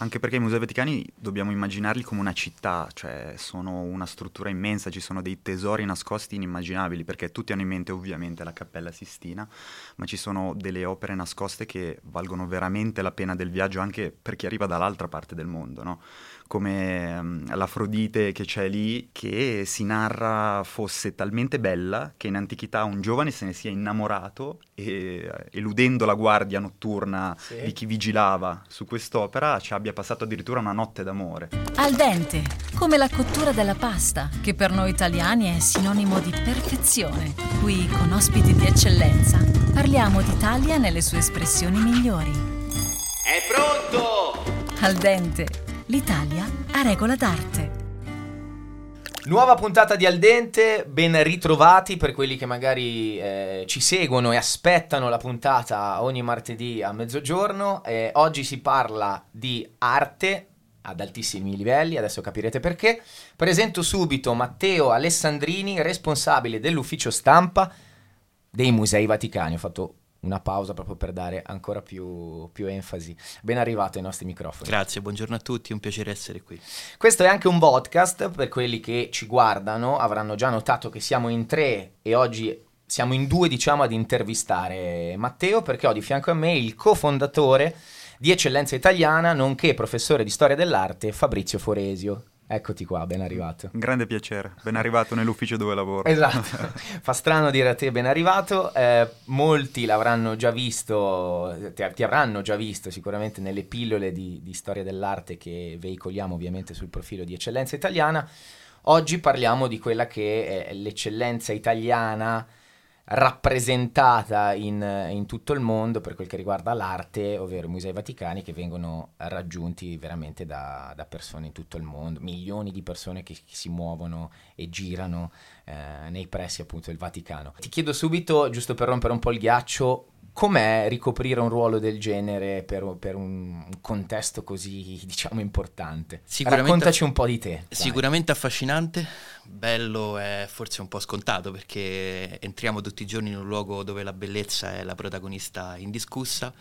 Anche perché i Musei Vaticani dobbiamo immaginarli come una città, cioè sono una struttura immensa, ci sono dei tesori nascosti inimmaginabili, perché tutti hanno in mente ovviamente la Cappella Sistina, ma ci sono delle opere nascoste che valgono veramente la pena del viaggio anche per chi arriva dall'altra parte del mondo, no? Come um, l'Afrodite che c'è lì, che si narra fosse talmente bella che in antichità un giovane se ne sia innamorato e eludendo la guardia notturna sì. di chi vigilava su quest'opera ci abbia passato addirittura una notte d'amore. Al dente, come la cottura della pasta, che per noi italiani è sinonimo di perfezione. Qui, con ospiti di eccellenza, parliamo d'Italia nelle sue espressioni migliori. È pronto! Al dente l'Italia a regola d'arte. Nuova puntata di Al Dente, ben ritrovati per quelli che magari eh, ci seguono e aspettano la puntata ogni martedì a mezzogiorno. Eh, oggi si parla di arte ad altissimi livelli, adesso capirete perché. Presento subito Matteo Alessandrini, responsabile dell'ufficio stampa dei Musei Vaticani. Ho fatto una pausa proprio per dare ancora più, più, enfasi. Ben arrivato ai nostri microfoni. Grazie, buongiorno a tutti, un piacere essere qui. Questo è anche un podcast, per quelli che ci guardano avranno già notato che siamo in tre e oggi siamo in due diciamo ad intervistare Matteo perché ho di fianco a me il cofondatore di Eccellenza Italiana, nonché professore di storia dell'arte Fabrizio Foresio. Eccoti qua, ben arrivato. Un grande piacere, ben arrivato nell'ufficio dove lavoro. Esatto, fa strano dire a te ben arrivato, eh, molti l'avranno già visto, ti, ti, avranno già visto sicuramente nelle pillole di, di storia dell'arte che veicoliamo ovviamente sul profilo di Eccellenza Italiana. Oggi parliamo di quella che è l'eccellenza italiana rappresentata in, in, tutto il mondo per quel che riguarda l'arte, ovvero i musei vaticani che vengono raggiunti veramente da, da persone in tutto il mondo, milioni di persone che, che si muovono e girano eh, nei pressi appunto del Vaticano. Ti chiedo subito, giusto per rompere un po' il ghiaccio, com'è ricoprire un ruolo del genere per, per, un contesto così, diciamo, importante? Raccontaci un po' di te. Sicuramente dai. affascinante, bello e forse un po' scontato perché entriamo tutti i giorni in un luogo dove la bellezza è la protagonista indiscussa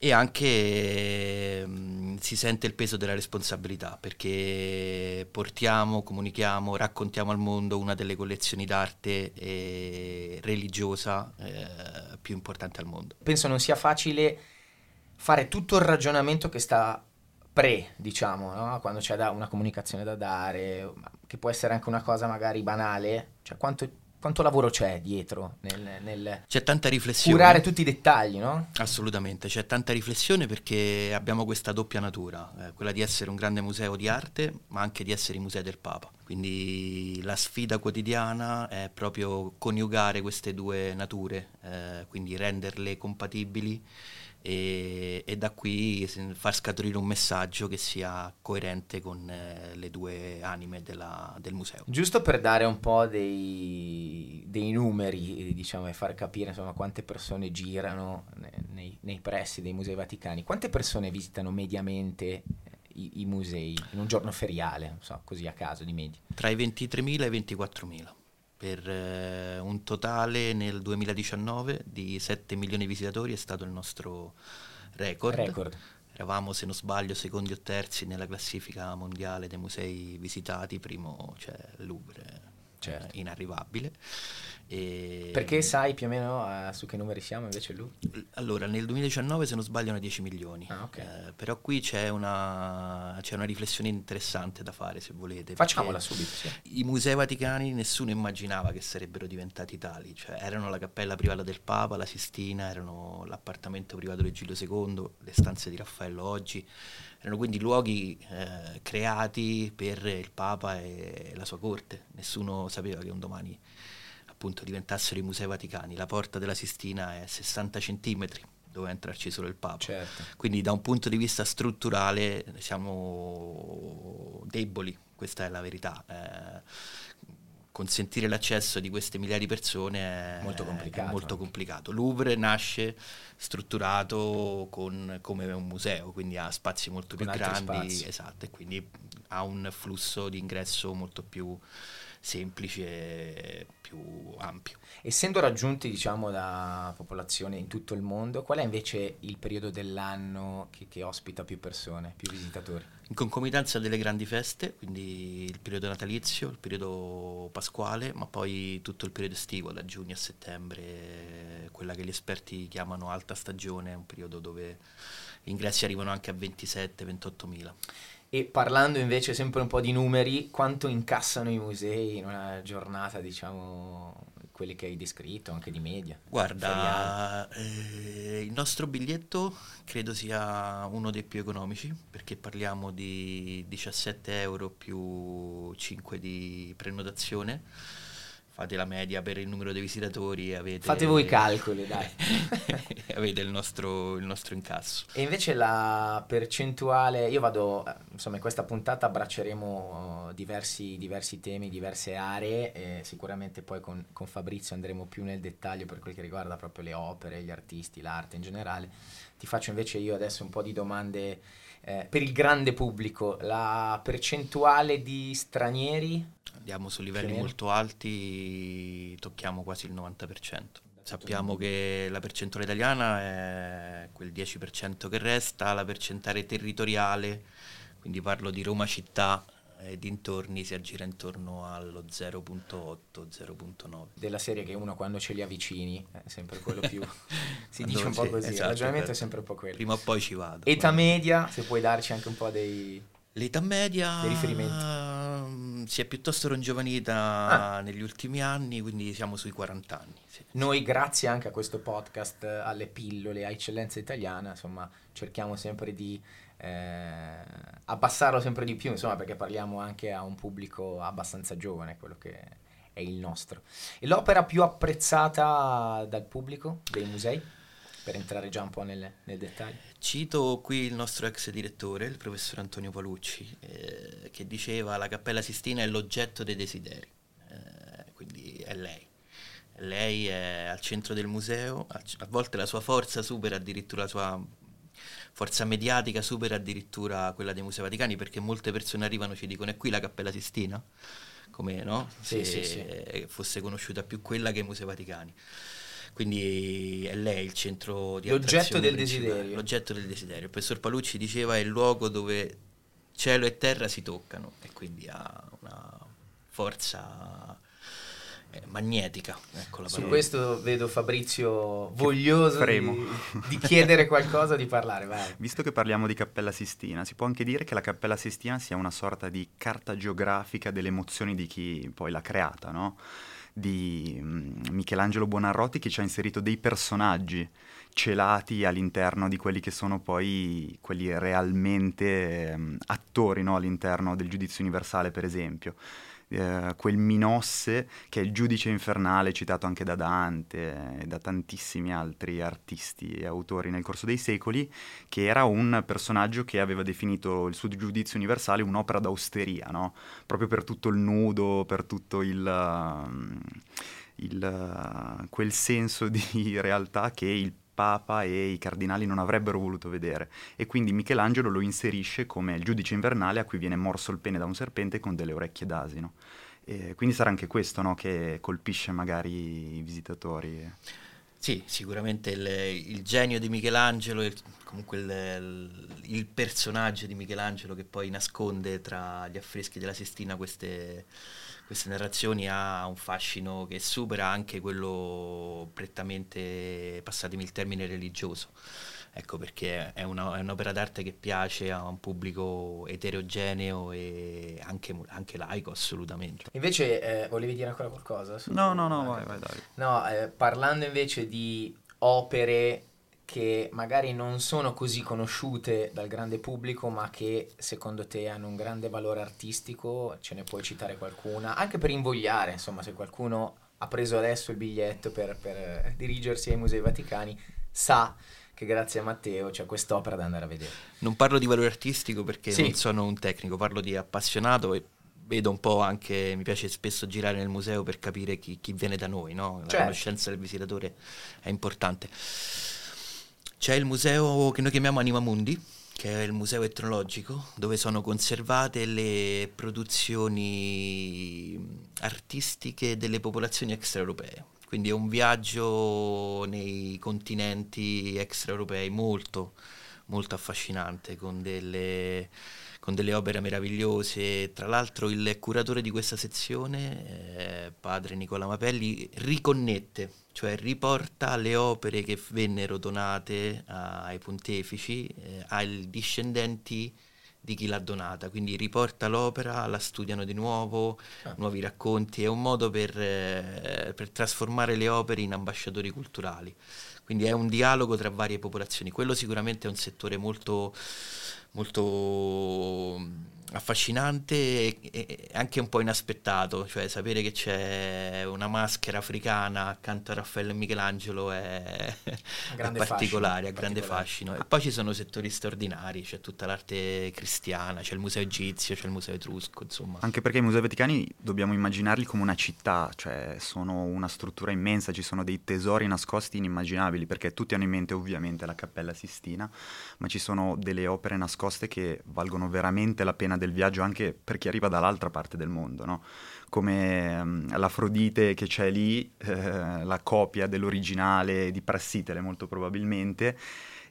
e anche mh, mm, si sente il peso della responsabilità perché portiamo, comunichiamo, raccontiamo al mondo una delle collezioni d'arte eh, religiosa eh, più importanti al mondo. Penso non sia facile fare tutto il ragionamento che sta pre, diciamo, no? quando c'è una comunicazione da dare, che può essere anche una cosa magari banale, cioè quanto quanto lavoro c'è dietro nel, nel c'è tanta riflessione curare tutti i dettagli no? assolutamente c'è tanta riflessione perché abbiamo questa doppia natura eh, quella di essere un grande museo di arte ma anche di essere i musei del Papa quindi la sfida quotidiana è proprio coniugare queste due nature eh, quindi renderle compatibili e, e, da qui far scaturire un messaggio che sia coerente con eh, le due anime della, del museo. Giusto per dare un po' dei, dei numeri, diciamo, e far capire insomma, quante persone girano nei, nei, pressi dei musei vaticani, quante persone visitano mediamente i, i musei in un giorno feriale, non so, così a caso di media? Tra i 23.000 e i 24.000 per eh, un totale nel 2019 di 7 milioni di visitatori è stato il nostro record. record. Eravamo, se non sbaglio, secondi o terzi nella classifica mondiale dei musei visitati, primo c'è cioè, Louvre, certo. inarrivabile. E... Perché sai più o meno uh, su che numeri siamo invece lui? Allora, nel 2019 se non sbaglio erano 10 milioni, ah, okay. eh, però qui c'è una, c'è una, riflessione interessante da fare se volete. Facciamola subito. Sì. I musei vaticani nessuno immaginava che sarebbero diventati tali, cioè erano la cappella privata del Papa, la Sistina, erano l'appartamento privato di Giulio II, le stanze di Raffaello oggi, erano quindi luoghi eh, creati per il Papa e la sua corte, nessuno sapeva che un domani appunto diventassero i musei vaticani. La porta della Sistina è 60 centimetri, dove entrarci solo il Papa. Certo. Quindi da un punto di vista strutturale siamo deboli, questa è la verità. Eh, consentire l'accesso di queste migliaia di persone è molto complicato. È molto complicato. Louvre nasce strutturato con, come un museo, quindi ha spazi molto con più grandi, spazi. esatto, e quindi ha un flusso di ingresso molto più semplice e più ampio. Essendo raggiunti diciamo da popolazione in tutto il mondo, qual è invece il periodo dell'anno che, che ospita più persone, più visitatori? In concomitanza delle grandi feste, quindi il periodo natalizio, il periodo pasquale, ma poi tutto il periodo estivo, da giugno a settembre, quella che gli esperti chiamano alta stagione, un periodo dove gli ingressi arrivano anche a 27-28 mila. E parlando invece sempre un po' di numeri, quanto incassano i musei in una giornata, diciamo, quelli che hai descritto, anche di media? Guarda, eh, il nostro biglietto credo sia uno dei più economici, perché parliamo di 17 euro più 5 di prenotazione fate la media per il numero dei visitatori avete... Fate voi i calcoli, dai. avete il nostro, il nostro, incasso. E invece la percentuale, io vado, eh, insomma in questa puntata abbracceremo uh, diversi, diversi, temi, diverse aree, e sicuramente poi con, con, Fabrizio andremo più nel dettaglio per quel che riguarda proprio le opere, gli artisti, l'arte in generale. Ti faccio invece io adesso un po' di domande eh, per il grande pubblico. La percentuale di stranieri andiamo su livelli molto alti, tocchiamo quasi il 90%. Sappiamo che la percentuale italiana è quel 10% che resta, la percentuale territoriale, quindi parlo di Roma città e dintorni si aggira intorno allo 0.8-0.9 della serie che uno quando ce li avvicini è sempre quello più si dice un po' così esatto, il ragionamento è sempre un po' quello prima o poi ci vado età media se puoi darci anche un po' dei L'età media uh, si è piuttosto rongiovanita ah. negli ultimi anni, quindi siamo sui 40 anni. Sì. Noi, grazie anche a questo podcast, alle pillole, a Eccellenza Italiana, insomma, cerchiamo sempre di eh, abbassarlo sempre di più, insomma, perché parliamo anche a un pubblico abbastanza giovane, quello che è il nostro. E l'opera più apprezzata dal pubblico dei musei? per entrare già un po' nel, nel, dettaglio. Cito qui il nostro ex direttore, il professor Antonio Palucci, eh, che diceva la Cappella Sistina è l'oggetto dei desideri, eh, quindi è lei. Lei è al centro del museo, a volte la sua forza supera addirittura la sua forza mediatica, supera addirittura quella dei Musei Vaticani, perché molte persone arrivano e ci dicono è qui la Cappella Sistina, come no? Sì, Se sì, sì. fosse conosciuta più quella che i Musei Vaticani. Quindi è lei il centro di L'oggetto del principale. desiderio. L'oggetto del desiderio. Il professor Palucci diceva è il luogo dove cielo e terra si toccano e quindi ha una forza magnetica. Ecco Su questo vedo Fabrizio voglioso di, di, chiedere qualcosa, di parlare. Vai. Visto che parliamo di Cappella Sistina, si può anche dire che la Cappella Sistina sia una sorta di carta geografica delle emozioni di chi poi l'ha creata, no? di mm, Michelangelo Buonarroti che ci ha inserito dei personaggi celati all'interno di quelli che sono poi quelli realmente eh, attori no? all'interno del giudizio universale, per esempio eh, quel Minosse che è il giudice infernale citato anche da Dante e da tantissimi altri artisti e autori nel corso dei secoli, che era un personaggio che aveva definito il suo giudizio universale un'opera d'austeria, no? proprio per tutto il nudo, per tutto il... Uh, il, quel senso di realtà che il Papa e i cardinali non avrebbero voluto vedere e quindi Michelangelo lo inserisce come il giudice invernale a cui viene morso il pene da un serpente con delle orecchie d'asino. E quindi sarà anche questo no, che colpisce magari i visitatori. Sì, sicuramente il, il genio di Michelangelo, il, comunque il, il, personaggio di Michelangelo che poi nasconde tra gli affreschi della Sistina queste, queste narrazioni ha un fascino che supera anche quello prettamente, passatemi il termine, religioso. Ecco perché è, una, è un'opera d'arte che piace a un pubblico eterogeneo e anche, anche laico assolutamente. Invece eh, volevi dire ancora qualcosa? No, no, no, vai, vai, dai. No, eh, parlando invece di opere che magari non sono così conosciute dal grande pubblico, ma che secondo te hanno un grande valore artistico, ce ne puoi citare qualcuna, anche per invogliare, insomma, se qualcuno ha preso adesso il biglietto per, per dirigersi ai Musei Vaticani, sa che grazie a Matteo c'è quest'opera da andare a vedere. Non parlo di valore artistico perché sì. non sono un tecnico, parlo di appassionato e vedo un po' anche, mi piace spesso girare nel museo per capire chi, chi viene da noi, no? la certo. conoscenza del visitatore è importante. C'è il museo che noi chiamiamo Anima Mundi, che è il Museo Etnologico, dove sono conservate le produzioni artistiche delle popolazioni extraeuropee. Quindi è un viaggio nei continenti extraeuropei molto, molto affascinante, con delle, con delle opere meravigliose. Tra l'altro il curatore di questa sezione, eh, padre Nicola Mapelli, riconnette cioè riporta le opere che vennero donate ai pontefici eh, ai discendenti di chi l'ha donata, quindi riporta l'opera, la studiano di nuovo, ah. nuovi racconti, è un modo per, eh, per, trasformare le opere in ambasciatori culturali, quindi è un dialogo tra varie popolazioni, quello sicuramente è un settore molto, molto affascinante e, anche un po' inaspettato, cioè sapere che c'è una maschera africana accanto a Raffaello e Michelangelo è, è particolare, ha grande fascino. E poi ci sono settori straordinari, c'è tutta l'arte cristiana, c'è il museo egizio, c'è il museo etrusco, insomma. Anche perché i musei vaticani dobbiamo immaginarli come una città, cioè sono una struttura immensa, ci sono dei tesori nascosti inimmaginabili, perché tutti hanno in mente ovviamente la Cappella Sistina, ma ci sono delle opere nascoste che valgono veramente la pena del viaggio anche per chi arriva dall'altra parte del mondo, no? come um, l'Afrodite che c'è lì, eh, la copia dell'originale di Prassitele molto probabilmente,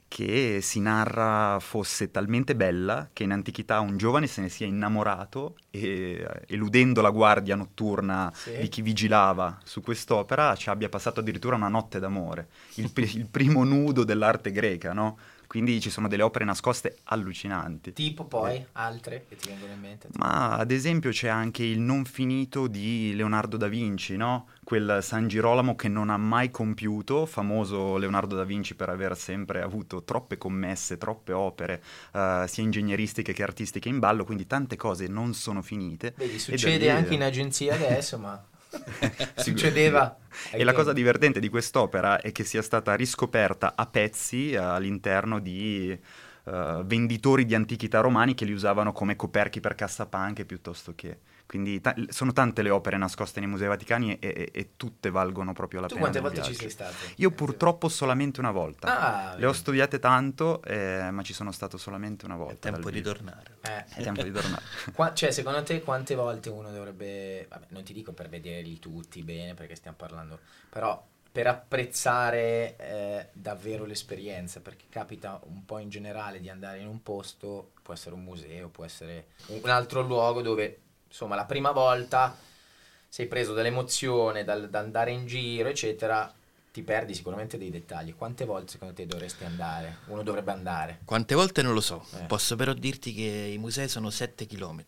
che si narra fosse talmente bella che in antichità un giovane se ne sia innamorato e eludendo la guardia notturna sì. di chi vigilava su quest'opera ci abbia passato addirittura una notte d'amore, il, il primo nudo dell'arte greca, no? Quindi ci sono delle opere nascoste allucinanti. Tipo poi eh. altre che ti vengono in mente? Ma ad esempio c'è anche il non finito di Leonardo da Vinci, no? Quel San Girolamo che non ha mai compiuto, famoso Leonardo da Vinci per aver sempre avuto troppe commesse, troppe opere, uh, sia ingegneristiche che artistiche in ballo, quindi tante cose non sono finite. Vedi, succede anche in agenzia adesso, ma... Succedeva. E la cosa divertente di quest'opera è che sia stata riscoperta a pezzi all'interno di uh, venditori di antichità romani che li usavano come coperchi per cassapanche piuttosto che quindi ta- sono tante le opere nascoste nei musei vaticani e, e, e tutte valgono proprio la tu pena. Tu quante volte ci sei stato? Io purtroppo solamente una volta. Ah, le ho studiate tanto, eh, ma ci sono stato solamente una volta. È tempo di tornare. Eh. È tempo di tornare. Qua, cioè, secondo te quante volte uno dovrebbe... Vabbè, non ti dico per vederli tutti bene, perché stiamo parlando... Però per apprezzare eh, davvero l'esperienza, perché capita un po' in generale di andare in un posto, può essere un museo, può essere un altro luogo dove insomma la prima volta sei preso dall'emozione, dal, da andare in giro, eccetera, ti perdi sicuramente dei dettagli. Quante volte secondo te dovresti andare? Uno dovrebbe andare? Quante volte non lo so. Eh. Posso però dirti che i musei sono 7 km,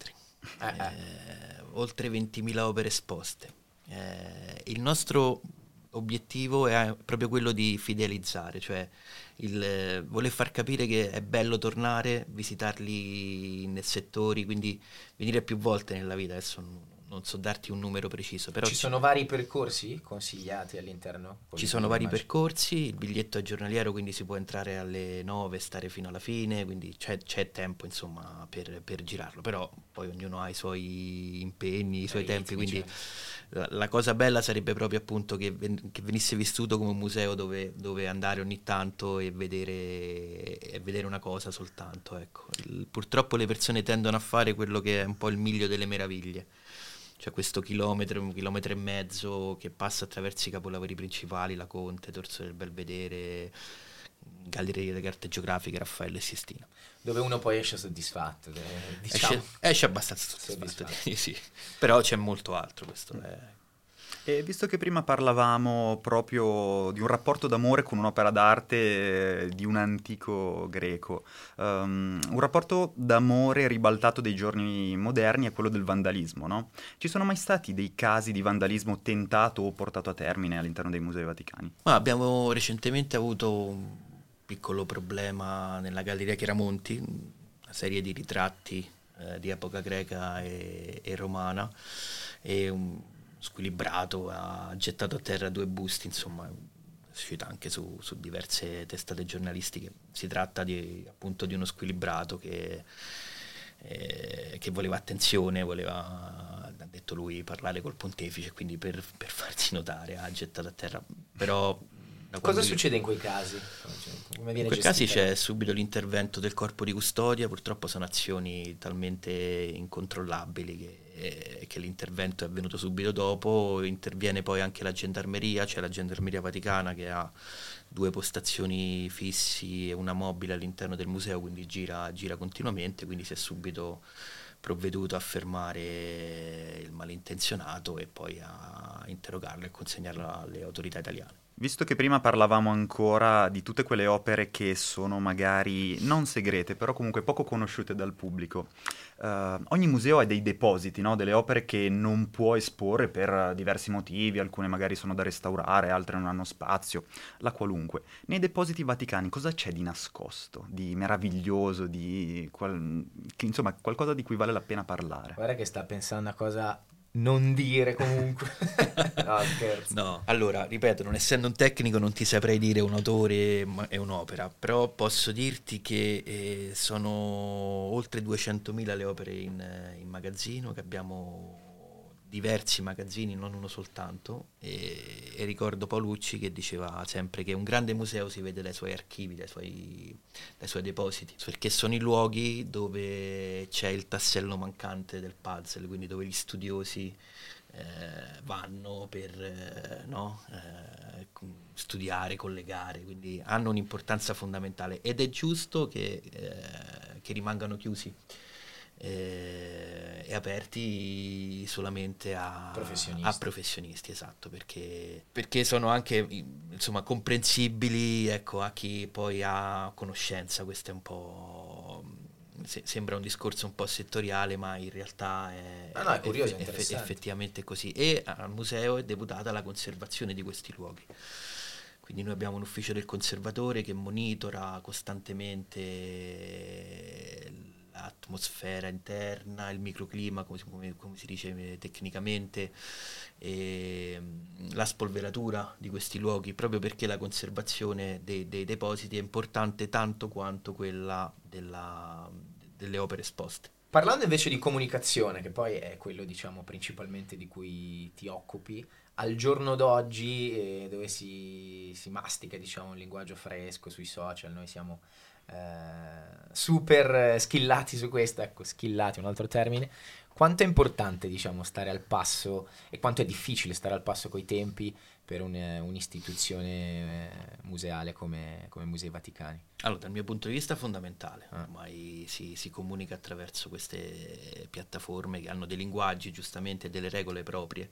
eh, eh. eh, oltre 20.000 opere esposte. Eh, il nostro obiettivo è proprio quello di fidelizzare, cioè il eh, voler far capire che è bello tornare, visitarli nei settori, quindi venire più volte nella vita. Adesso non so darti un numero preciso. Però ci sono vari percorsi consigliati all'interno? Ci sono vari immagino. percorsi, il biglietto è giornaliero, quindi si può entrare alle 9 e stare fino alla fine, quindi c'è, c'è tempo insomma per, per, girarlo, però poi ognuno ha i suoi impegni, i suoi tempi, quindi certo. la, la, cosa bella sarebbe proprio appunto che, ven- che venisse vissuto come un museo dove, dove andare ogni tanto e vedere, e vedere una cosa soltanto. Ecco. Il, purtroppo le persone tendono a fare quello che è un po' il miglio delle meraviglie c'è questo chilometro, un chilometro e mezzo che passa attraverso i capolavori principali, la Conte, Torso del Belvedere, Galleria delle carte geografiche, Raffaello e Sistina. Dove uno poi esce soddisfatto. Eh, diciamo. esce, esce, abbastanza soddisfatto, soddisfatto. sì. però c'è molto altro, questo è e visto che prima parlavamo proprio di un rapporto d'amore con un'opera d'arte di un antico greco, um, un rapporto d'amore ribaltato dei giorni moderni è quello del vandalismo, no? Ci sono mai stati dei casi di vandalismo tentato o portato a termine all'interno dei musei vaticani? Ma abbiamo recentemente avuto un piccolo problema nella Galleria Chiaramonti, una serie di ritratti eh, di epoca greca e, e romana e un, squilibrato, ha gettato a terra due busti, insomma, è uscita anche su, su diverse testate giornalistiche. Si tratta di, appunto di uno squilibrato che, eh, che voleva attenzione, voleva, ha detto lui, parlare col pontefice, quindi per, per farsi notare ha gettato a terra. Però Cosa succede in quei casi? Come in quei casi c'è subito l'intervento del corpo di custodia, purtroppo sono azioni talmente incontrollabili che, eh, che, l'intervento è avvenuto subito dopo, interviene poi anche la gendarmeria, c'è la gendarmeria vaticana che ha due postazioni fissi e una mobile all'interno del museo, quindi gira, gira continuamente, quindi si è subito provveduto a fermare il malintenzionato e poi a interrogarlo e consegnarlo alle autorità italiane. Visto che prima parlavamo ancora di tutte quelle opere che sono magari non segrete, però comunque poco conosciute dal pubblico, uh, ogni museo ha dei depositi, no? delle opere che non può esporre per diversi motivi, alcune magari sono da restaurare, altre non hanno spazio, la qualunque. Nei depositi vaticani cosa c'è di nascosto, di meraviglioso, di qual... che, insomma qualcosa di cui vale la pena parlare? Guarda che sta pensando a cosa non dire comunque. no, scherzo. No, allora, ripeto, non essendo un tecnico non ti saprei dire un autore e un'opera, però posso dirti che eh, sono oltre 200.000 le opere in, in magazzino che abbiamo diversi magazzini, non uno soltanto, e, e, ricordo Paolucci che diceva sempre che un grande museo si vede dai suoi archivi, dai suoi, dai suoi depositi, perché sono i luoghi dove c'è il tassello mancante del puzzle, quindi dove gli studiosi eh, vanno per eh, no, eh, studiare, collegare, quindi hanno un'importanza fondamentale. Ed è giusto che, eh, che rimangano chiusi eh, e aperti solamente a professionisti, a professionisti esatto, perché, perché, sono anche insomma, comprensibili ecco, a chi poi ha conoscenza, questo è un po' se, sembra un discorso un po' settoriale, ma in realtà è, ah, no, è curioso, eff, eff, effettivamente così. E al museo è deputata la conservazione di questi luoghi. Quindi noi abbiamo un ufficio del conservatore che monitora costantemente l'atmosfera interna, il microclima, come, come, come si dice tecnicamente, la spolveratura di questi luoghi, proprio perché la conservazione dei, dei depositi è importante tanto quanto quella della, delle opere esposte. Parlando invece di comunicazione, che poi è quello diciamo principalmente di cui ti occupi, al giorno d'oggi eh, dove si, si mastica diciamo un linguaggio fresco sui social, noi siamo eh, super skillati su questo, ecco, skillati un altro termine, quanto è importante, diciamo, stare al passo e quanto è difficile stare al passo coi tempi per un, un'istituzione eh, museale come, come Musei Vaticani? Allora, dal mio punto di vista è fondamentale, ah. ormai si, si, comunica attraverso queste piattaforme che hanno dei linguaggi giustamente e delle regole proprie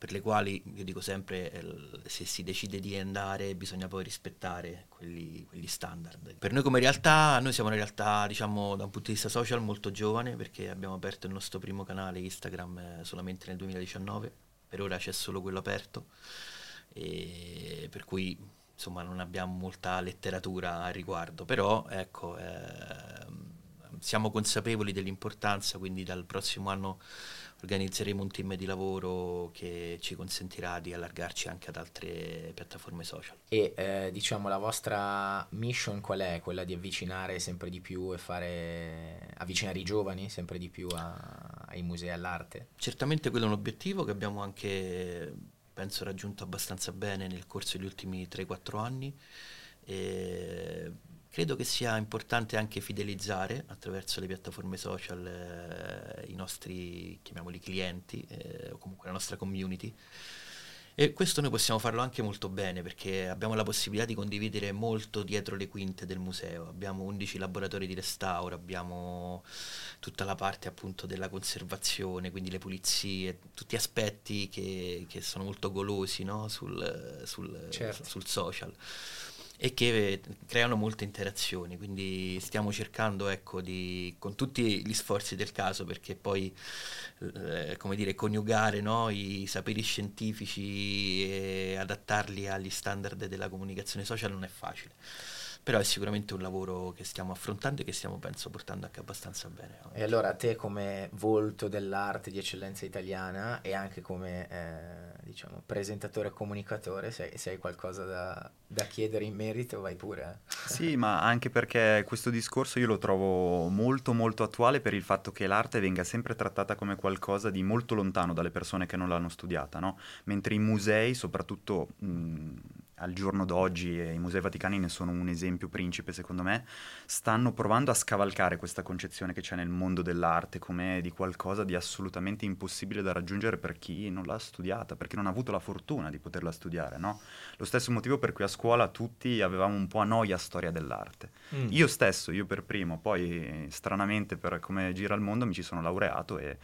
per le quali io dico sempre eh, se si decide di andare bisogna poi rispettare quelli, quegli standard. Per noi come realtà, noi siamo una realtà diciamo da un punto di vista social molto giovane perché abbiamo aperto il nostro primo canale Instagram eh, solamente nel 2019, per ora c'è solo quello aperto, per cui insomma non abbiamo molta letteratura al riguardo, però ecco, eh, siamo consapevoli dell'importanza, quindi dal prossimo anno organizzeremo un team di lavoro che ci consentirà di allargarci anche ad altre piattaforme social. E eh, diciamo la vostra mission qual è? Quella di avvicinare sempre di più e fare avvicinare i giovani sempre di più a, ai musei all'arte? Certamente quello è un obiettivo che abbiamo anche penso raggiunto abbastanza bene nel corso degli ultimi 3-4 anni. E Credo che sia importante anche fidelizzare attraverso le piattaforme social eh, i nostri, chiamiamoli clienti, eh, o comunque la nostra community. E questo noi possiamo farlo anche molto bene perché abbiamo la possibilità di condividere molto dietro le quinte del museo. Abbiamo 11 laboratori di restauro, abbiamo tutta la parte appunto della conservazione, quindi le pulizie, tutti aspetti che, che sono molto golosi no? sul, sul, certo. sul social e che creano molte interazioni, quindi stiamo cercando ecco, di, con tutti gli sforzi del caso, perché poi eh, come dire, coniugare no, i saperi scientifici e adattarli agli standard della comunicazione social non è facile però è sicuramente un lavoro che stiamo affrontando e che stiamo penso portando anche abbastanza bene. E allora te come volto dell'arte di eccellenza italiana e anche come eh, diciamo, presentatore e comunicatore, se, se hai qualcosa da, da, chiedere in merito vai pure. Eh. Sì, ma anche perché questo discorso io lo trovo molto molto attuale per il fatto che l'arte venga sempre trattata come qualcosa di molto lontano dalle persone che non l'hanno studiata, no? mentre i musei, soprattutto mh, al giorno d'oggi, e i Musei Vaticani ne sono un esempio principe secondo me, stanno provando a scavalcare questa concezione che c'è nel mondo dell'arte come di qualcosa di assolutamente impossibile da raggiungere per chi non l'ha studiata, perché non ha avuto la fortuna di poterla studiare, no? Lo stesso motivo per cui a scuola tutti avevamo un po' a noia storia dell'arte. Mm. Io stesso, io per primo, poi stranamente per come gira il mondo mi ci sono laureato e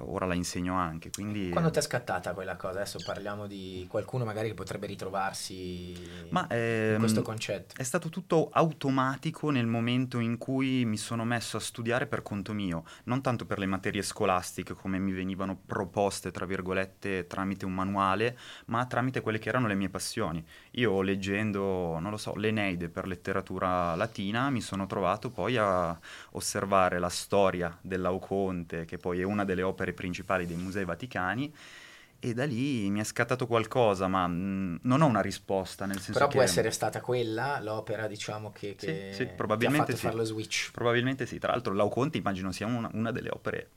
ora la insegno anche. Quindi... Quando ti è scattata quella cosa? Adesso parliamo di qualcuno magari che potrebbe ritrovarsi Ma, ehm, in questo concetto. È stato tutto automatico nel momento in cui mi sono messo a studiare per conto mio, non tanto per le materie scolastiche come mi venivano proposte, tra virgolette, tramite un manuale, ma tramite quelle che erano le mie passioni. Io leggendo, non lo so, l'Eneide per letteratura latina mi sono trovato poi a osservare la storia dell'Auconte, che poi è una delle opere principali dei musei vaticani e da lì mi è scattato qualcosa, ma mh, mm, non ho una risposta. Nel senso Però che... può essere stata quella l'opera, diciamo, che, che sì, sì, probabilmente sì. fare lo switch. Probabilmente sì. Tra l'altro, Lauconte immagino sia una, una, delle opere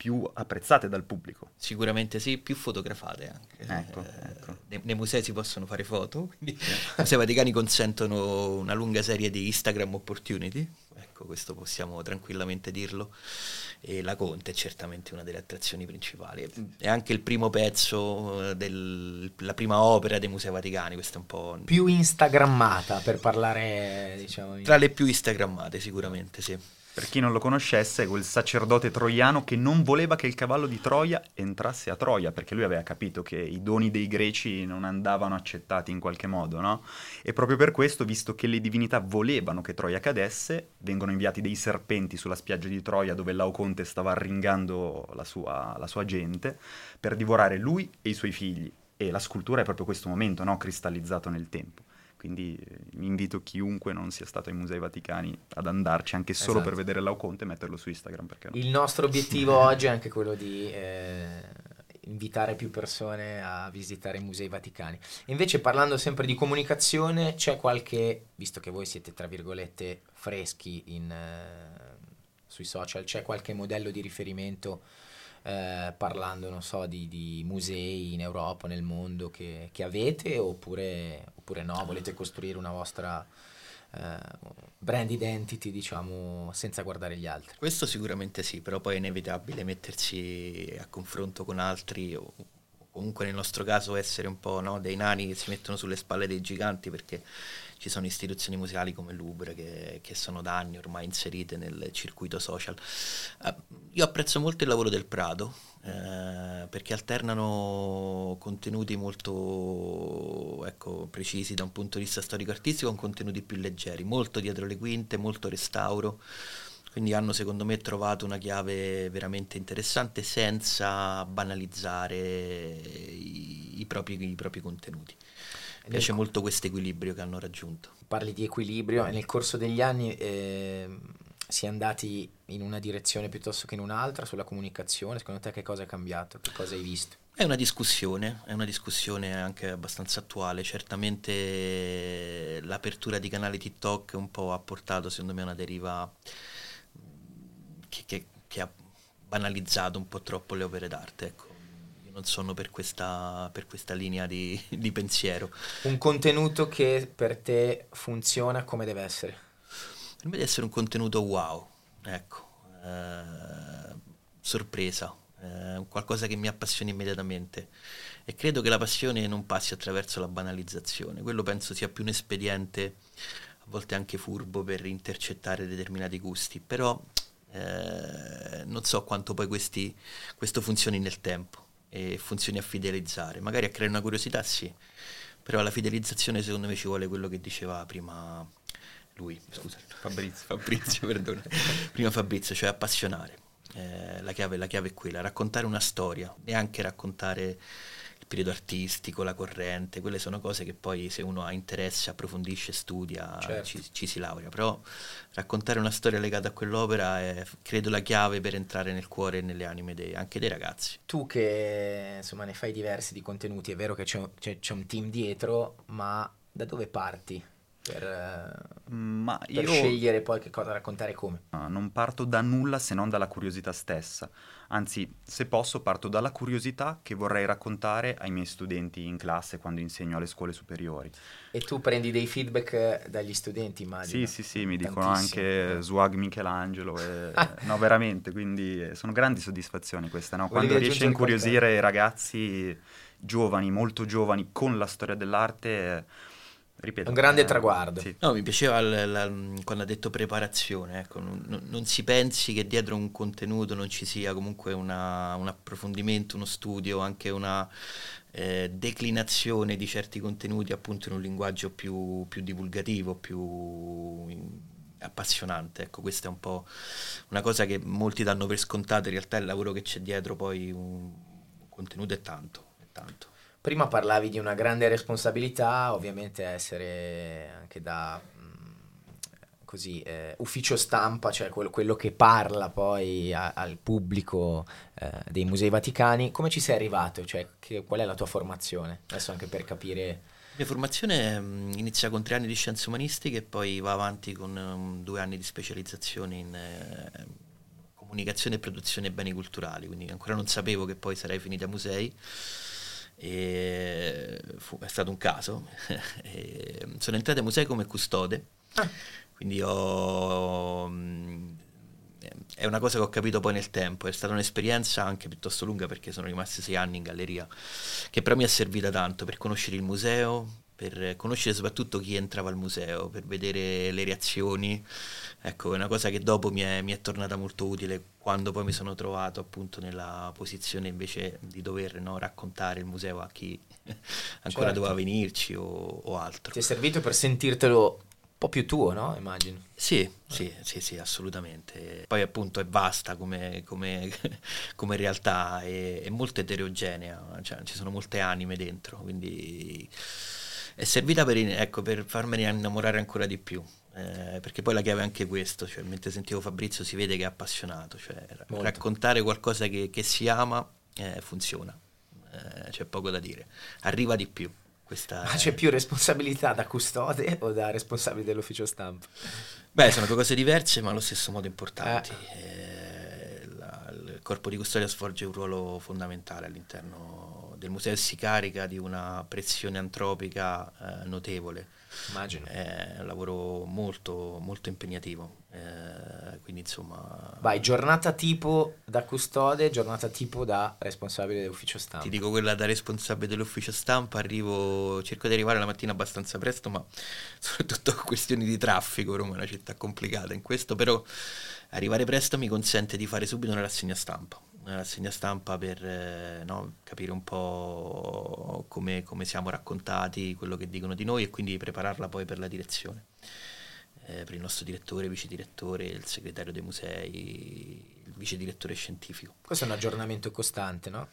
più apprezzate dal pubblico. Sicuramente sì, più fotografate anche. Ecco, eh, ecco. Nei, nei, musei si possono fare foto, quindi i musei vaticani consentono una lunga serie di Instagram opportunity, ecco questo possiamo tranquillamente dirlo e la Conte è certamente una delle attrazioni principali. È anche il primo pezzo, eh, del, la prima opera dei Musei Vaticani, questa è un po'... Più instagrammata per parlare, diciamo... Tra le più instagrammate sicuramente, sì. Per chi non lo conoscesse, quel sacerdote troiano che non voleva che il cavallo di Troia entrasse a Troia, perché lui aveva capito che i doni dei greci non andavano accettati in qualche modo, no? E proprio per questo, visto che le divinità volevano che Troia cadesse, vengono inviati dei serpenti sulla spiaggia di Troia dove Laoconte stava arringando la sua, la sua gente, per divorare lui e i suoi figli. E la scultura è proprio questo momento, no? Cristallizzato nel tempo. Quindi eh, invito chiunque non sia stato ai Musei Vaticani ad andarci anche solo esatto. per vedere Lauconte e metterlo su Instagram. No? Il nostro obiettivo oggi è anche quello di eh, invitare più persone a visitare i Musei Vaticani. Invece parlando sempre di comunicazione, c'è qualche, visto che voi siete tra virgolette freschi in, eh, sui social, c'è qualche modello di riferimento? Eh, parlando, non so, di, di, musei in Europa, nel mondo che, che avete oppure, oppure, no? Volete costruire una vostra eh, brand identity, diciamo, senza guardare gli altri? Questo sicuramente sì, però poi è inevitabile mettersi a confronto con altri o comunque nel nostro caso essere un po' no, dei nani che si mettono sulle spalle dei giganti perché ci sono istituzioni museali come l'Ubre che, che sono da anni ormai inserite nel circuito social. Uh, io apprezzo molto il lavoro del Prado eh, perché alternano contenuti molto ecco, precisi da un punto di vista storico-artistico con contenuti più leggeri, molto dietro le quinte, molto restauro. Quindi hanno secondo me trovato una chiave veramente interessante senza banalizzare i, i, propri, i propri contenuti. Mi piace molto questo equilibrio che hanno raggiunto. Parli di equilibrio e nel corso degli anni eh, si è andati in una direzione piuttosto che in un'altra sulla comunicazione. Secondo te che cosa è cambiato? Che cosa hai visto? È una discussione, è una discussione anche abbastanza attuale. Certamente l'apertura di canali TikTok un po' ha portato secondo me a una deriva che, che, che ha banalizzato un po' troppo le opere d'arte. Ecco non sono per questa, per questa linea di, di, pensiero. Un contenuto che per te funziona come deve essere? Per me deve essere un contenuto wow, ecco, eh, sorpresa, eh, qualcosa che mi appassiona immediatamente. E credo che la passione non passi attraverso la banalizzazione, quello penso sia più un espediente, a volte anche furbo, per intercettare determinati gusti, però eh, non so quanto poi questi, questo funzioni nel tempo e funzioni a fidelizzare. Magari a creare una curiosità sì, però la fidelizzazione secondo me ci vuole quello che diceva prima lui, scusa, Fabrizio, Fabrizio perdona, prima Fabrizio, cioè appassionare. Eh, la, chiave, la chiave è quella, raccontare una storia e anche raccontare periodo artistico, la corrente, quelle sono cose che poi se uno ha interesse, approfondisce, studia, certo. ci, ci, si laurea. Però raccontare una storia legata a quell'opera è, credo, la chiave per entrare nel cuore e nelle anime dei, anche dei ragazzi. Tu che insomma ne fai diversi di contenuti, è vero che c'è, c'è, c'è un team dietro, ma da dove parti? per, Ma per io scegliere poi che cosa raccontare e come? no, non parto da nulla se non dalla curiosità stessa. Anzi, se posso, parto dalla curiosità che vorrei raccontare ai miei studenti in classe quando insegno alle scuole superiori. E tu prendi dei feedback eh, dagli studenti, immagino. Sì, sì, sì, mi dicono Tantissimo. anche swag Michelangelo. e- no, veramente, quindi eh, sono grandi soddisfazioni queste, no? Volevi Quando riesci a incuriosire i ragazzi giovani, molto giovani, con la storia dell'arte, ripeto. Un grande eh, traguardo. sì. No, mi piaceva l- la- quando ha detto preparazione, ecco, non, non- non si pensi che dietro un contenuto non ci sia comunque una- un approfondimento, uno studio, anche una eh, declinazione di certi contenuti appunto in un linguaggio più, più divulgativo, più in- appassionante. Ecco, questa è un po' una cosa che molti danno per scontato, in realtà il lavoro che c'è dietro poi un, un contenuto è tanto, è tanto. Prima parlavi di una grande responsabilità, ovviamente essere anche da mm, così eh, ufficio stampa, cioè quello, quello che parla poi a- al pubblico eh, dei musei vaticani. Come ci sei arrivato? Cioè, che- qual è la tua formazione? Adesso anche per capire. La mia formazione mh, inizia con tre anni di scienze umanistiche e poi va avanti con um, due anni di specializzazione in eh, comunicazione e produzione beni culturali, quindi ancora non sapevo che poi sarei finita a musei. E fu- è stato un caso. Sono entrato ai musei come custode, quindi ho, mh, è una cosa che ho capito poi nel tempo, è stata un'esperienza anche piuttosto lunga perché sono rimasti sei anni in galleria, che però mi è servita tanto per conoscere il museo, per conoscere soprattutto chi entrava al museo, per vedere le reazioni. Ecco, è una cosa che dopo mi è, mi è tornata molto utile quando poi mi sono trovato appunto nella posizione invece di dover no, raccontare il museo a chi ancora Certo. doveva venirci o, o altro. Ti è servito per sentirtelo un po' più tuo, no? Immagino. Sì, sì, sì, sì, assolutamente. Poi appunto è vasta come, come- come realtà, è, è molto eterogenea, cioè ci sono molte anime dentro, quindi è servita per, ecco, per farmene innamorare ancora di più. eh, perché poi la chiave è anche questo, cioè mentre sentivo Fabrizio si vede che è appassionato, cioè Molto. raccontare qualcosa che, che si ama eh, funziona, Eh, c'è poco da dire, arriva di più. Questa Ma c'è più responsabilità da custode o da responsabile dell'ufficio stampa? Beh, sono due cose diverse, ma allo stesso modo importanti. Eh, la- il corpo di custodia svolge un ruolo fondamentale all'interno del museo si carica di una pressione antropica eh, notevole. Immagino. È un lavoro molto, molto impegnativo. eh, quindi, insomma, Vai, giornata tipo da custode, giornata tipo da responsabile dell'ufficio stampa. ti dico quella da responsabile dell'ufficio stampa, arrivo, cerco di arrivare la mattina abbastanza presto, ma soprattutto questioni di traffico, Roma è una città complicata in questo, però arrivare presto mi consente di fare subito una rassegna stampa, una rassegna stampa per eh, no, capire un po' come, come siamo raccontati, quello che dicono di noi e quindi prepararla poi per la direzione. Eh, per il nostro direttore, vice direttore, il segretario dei musei, il vice direttore scientifico. Questo è un aggiornamento costante, no?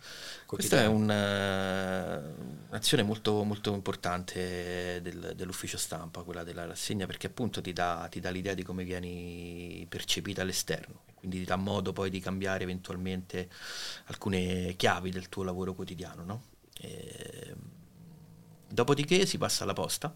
Questa è Quotidiano. un, eh, un'azione molto, molto importante del- dell'ufficio stampa, quella della rassegna, perché appunto ti dà, ti dà l'idea di come vieni percepita all'esterno, quindi dà modo poi di cambiare eventualmente alcune chiavi del tuo lavoro quotidiano. no? E, dopodiché si passa alla posta.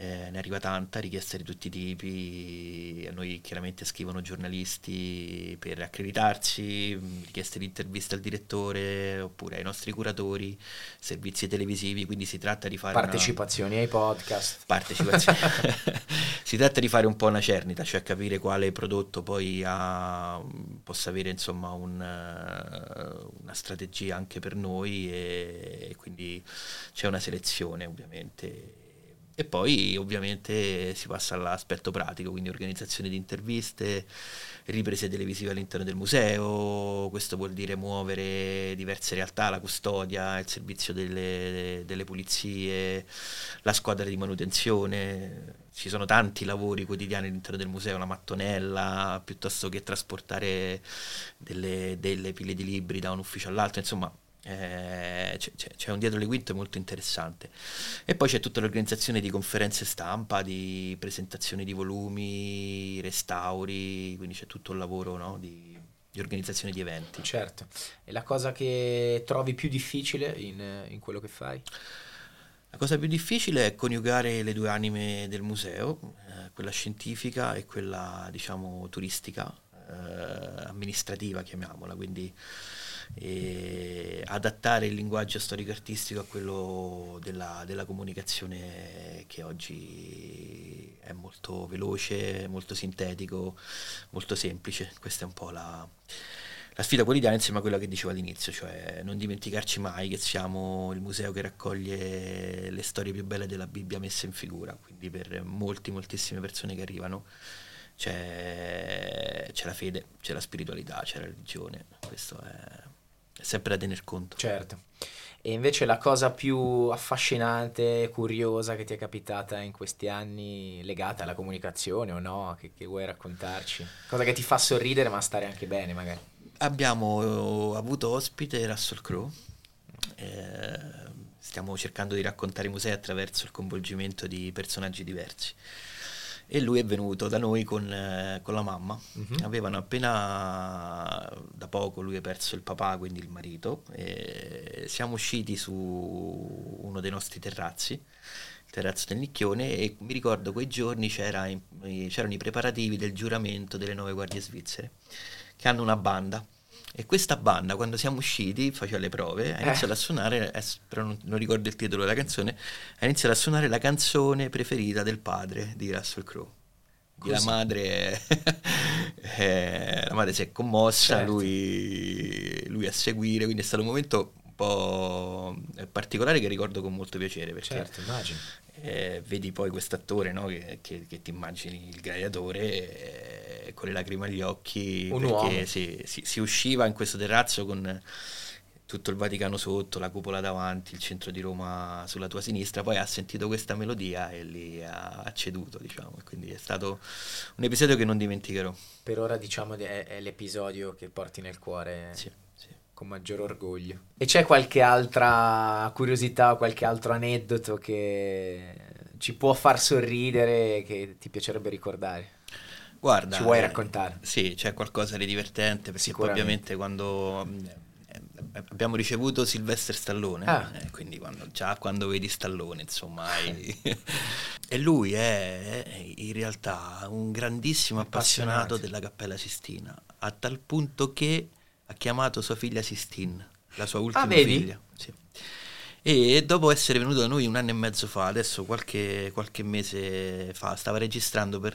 Eh, ne arriva tanta, richieste di tutti i tipi, a noi chiaramente scrivono giornalisti per accreditarsi, mh, richieste di interviste al direttore oppure ai nostri curatori, servizi televisivi, quindi si tratta di fare una- Partecipazioni ai podcast. partecipazione. si tratta di fare un po' una cernita, cioè capire quale prodotto poi ha- possa avere insomma un, eh, una strategia anche per noi e, quindi c'è una selezione ovviamente. E poi ovviamente si passa all'aspetto pratico, quindi organizzazione di interviste, riprese televisive all'interno del museo, questo vuol dire muovere diverse realtà, la custodia, il servizio delle, delle pulizie, la squadra di manutenzione, ci sono tanti lavori quotidiani all'interno del museo, la mattonella, piuttosto che trasportare delle, delle pile di libri da un ufficio all'altro, insomma eh, c'è, c'è- c'è un dietro le quinte molto interessante. E poi c'è tutta l'organizzazione di conferenze stampa, di presentazioni di volumi, restauri, quindi c'è tutto il lavoro no, di, di organizzazione di eventi. Certo. E la cosa che trovi più difficile in, in quello che fai? La cosa più difficile è coniugare le due anime del museo, eh, quella scientifica e quella, diciamo, turistica, eh, amministrativa, chiamiamola, quindi eh, adattare il linguaggio storico-artistico a quello della, della comunicazione che oggi è molto veloce, molto sintetico, molto semplice. Questa è un po' la la sfida quotidiana insieme a quella che dicevo all'inizio, cioè non dimenticarci mai che siamo il museo che raccoglie le storie più belle della Bibbia messe in figura, quindi per molti, moltissime persone che arrivano c'è, c'è la fede, c'è la spiritualità, c'è la religione, questo è, è sempre da tener conto. Certo. E invece la cosa più affascinante, curiosa che ti è capitata in questi anni, legata alla comunicazione o no, che, che vuoi raccontarci? Cosa che ti fa sorridere ma stare anche bene magari? Abbiamo avuto ospite Russell Crowe, eh, stiamo cercando di raccontare i musei attraverso il coinvolgimento di personaggi diversi e lui è venuto da noi con, eh, con la mamma, uh-huh. avevano appena da poco lui ha perso il papà, quindi il marito, siamo usciti su uno dei nostri terrazzi, il terrazzo del Nicchione e mi ricordo quei giorni c'era, c'erano i preparativi del giuramento delle nuove guardie svizzere che hanno una banda. E questa banda, quando siamo usciti, faceva le prove, ha iniziato eh. a suonare, eh, però non, non, ricordo il titolo della canzone, ha iniziato a suonare la canzone preferita del padre di Russell Crowe. La madre, eh, la madre si è commossa, certo. lui, lui, a seguire, quindi è stato un momento un po' particolare che ricordo con molto piacere. Perché certo, immagino. Eh, vedi poi quest'attore no, che, che, che, ti immagini il gladiatore con le lacrime agli occhi Un perché si, si, si, usciva in questo terrazzo con tutto il Vaticano sotto, la cupola davanti, il centro di Roma sulla tua sinistra, poi ha sentito questa melodia e lì ha ceduto, diciamo, quindi è stato un episodio che non dimenticherò. Per ora diciamo è, è l'episodio che porti nel cuore. Sì, sì. Con maggior orgoglio. E c'è qualche altra curiosità, qualche altro aneddoto che ci può far sorridere, che ti piacerebbe ricordare? Guarda, ci vuoi raccontare? Eh, sì, c'è qualcosa di divertente perché poi ovviamente quando eh, abbiamo ricevuto Sylvester Stallone, ah. eh, quindi quando, già quando vedi Stallone, insomma, e lui è in realtà un grandissimo appassionato della Cappella Sistina, a tal punto che ha chiamato sua figlia Sistine, la sua ultima ah, figlia. Sì e dopo essere venuto da noi un anno e mezzo fa, adesso qualche, qualche mese fa, stava registrando per,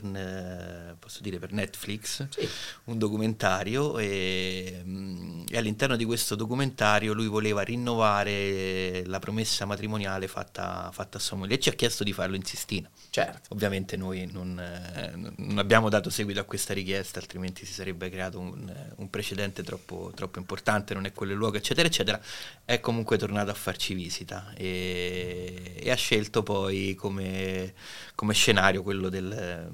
posso dire, per Netflix sì. un documentario e, mm, e, all'interno di questo documentario lui voleva rinnovare la promessa matrimoniale fatta, fatta a sua moglie e ci ha chiesto di farlo in Sistina. Certo. Ovviamente noi non, non, abbiamo dato seguito a questa richiesta, altrimenti si sarebbe creato un, un precedente troppo, troppo importante, non è quello il luogo, eccetera, eccetera. È comunque tornato a farci visita visita e, e ha scelto poi come, come scenario quello del,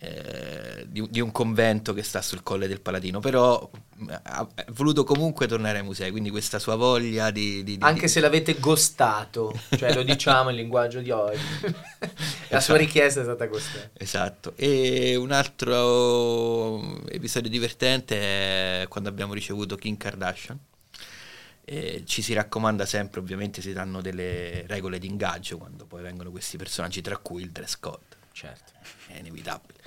eh, di, di, un convento che sta sul colle del Palatino, però ha voluto comunque tornare ai musei, quindi questa sua voglia di... di, di Anche se l'avete gostato, cioè lo diciamo in linguaggio di oggi, la esatto. sua richiesta è stata questa. Esatto, e un altro episodio divertente è quando abbiamo ricevuto Kim Kardashian eh, ci si raccomanda sempre, ovviamente si danno delle regole di ingaggio quando poi vengono questi personaggi, tra cui il dress code. Certo. È inevitabile.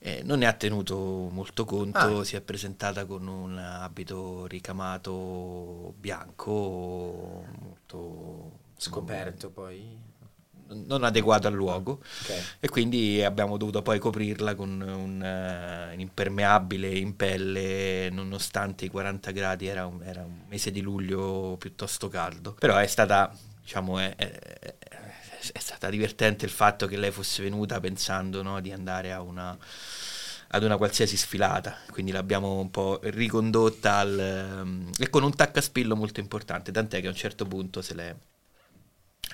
Eh, non ne ha tenuto molto conto, ah. si è presentata con un abito ricamato bianco, molto scoperto poi non adeguato al luogo. Okay. e quindi abbiamo dovuto poi coprirla con un, uh, impermeabile in pelle nonostante i 40 gradi era un, era un, mese di luglio piuttosto caldo. Però è stata diciamo è, è, è stata divertente il fatto che lei fosse venuta pensando no, di andare a una ad una qualsiasi sfilata, quindi l'abbiamo un po' ricondotta al, um, e con un taccaspillo molto importante, tant'è che a un certo punto se l'è,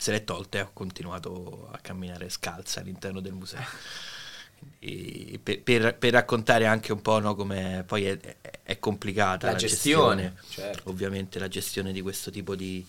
se l'è tolta e ha continuato a camminare scalza all'interno del museo. per, per, per, raccontare anche un po' no, come poi è, è complicata la, la gestione, gestione certo. ovviamente la gestione di questo tipo di,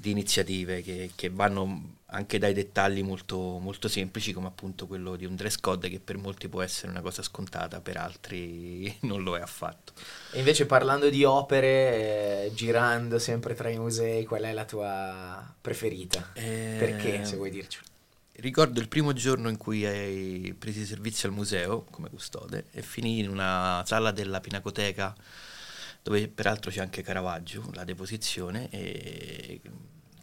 di iniziative che, che, vanno anche dai dettagli molto, molto, semplici come appunto quello di un dress code che per molti può essere una cosa scontata, per altri non lo è affatto. E invece parlando di opere, eh, girando sempre tra i musei, qual è la tua preferita? Eh, Perché, se vuoi dircelo? Ricordo il primo giorno in cui hai preso servizio al museo come custode e finì in una sala della Pinacoteca dove peraltro c'è anche Caravaggio, la deposizione e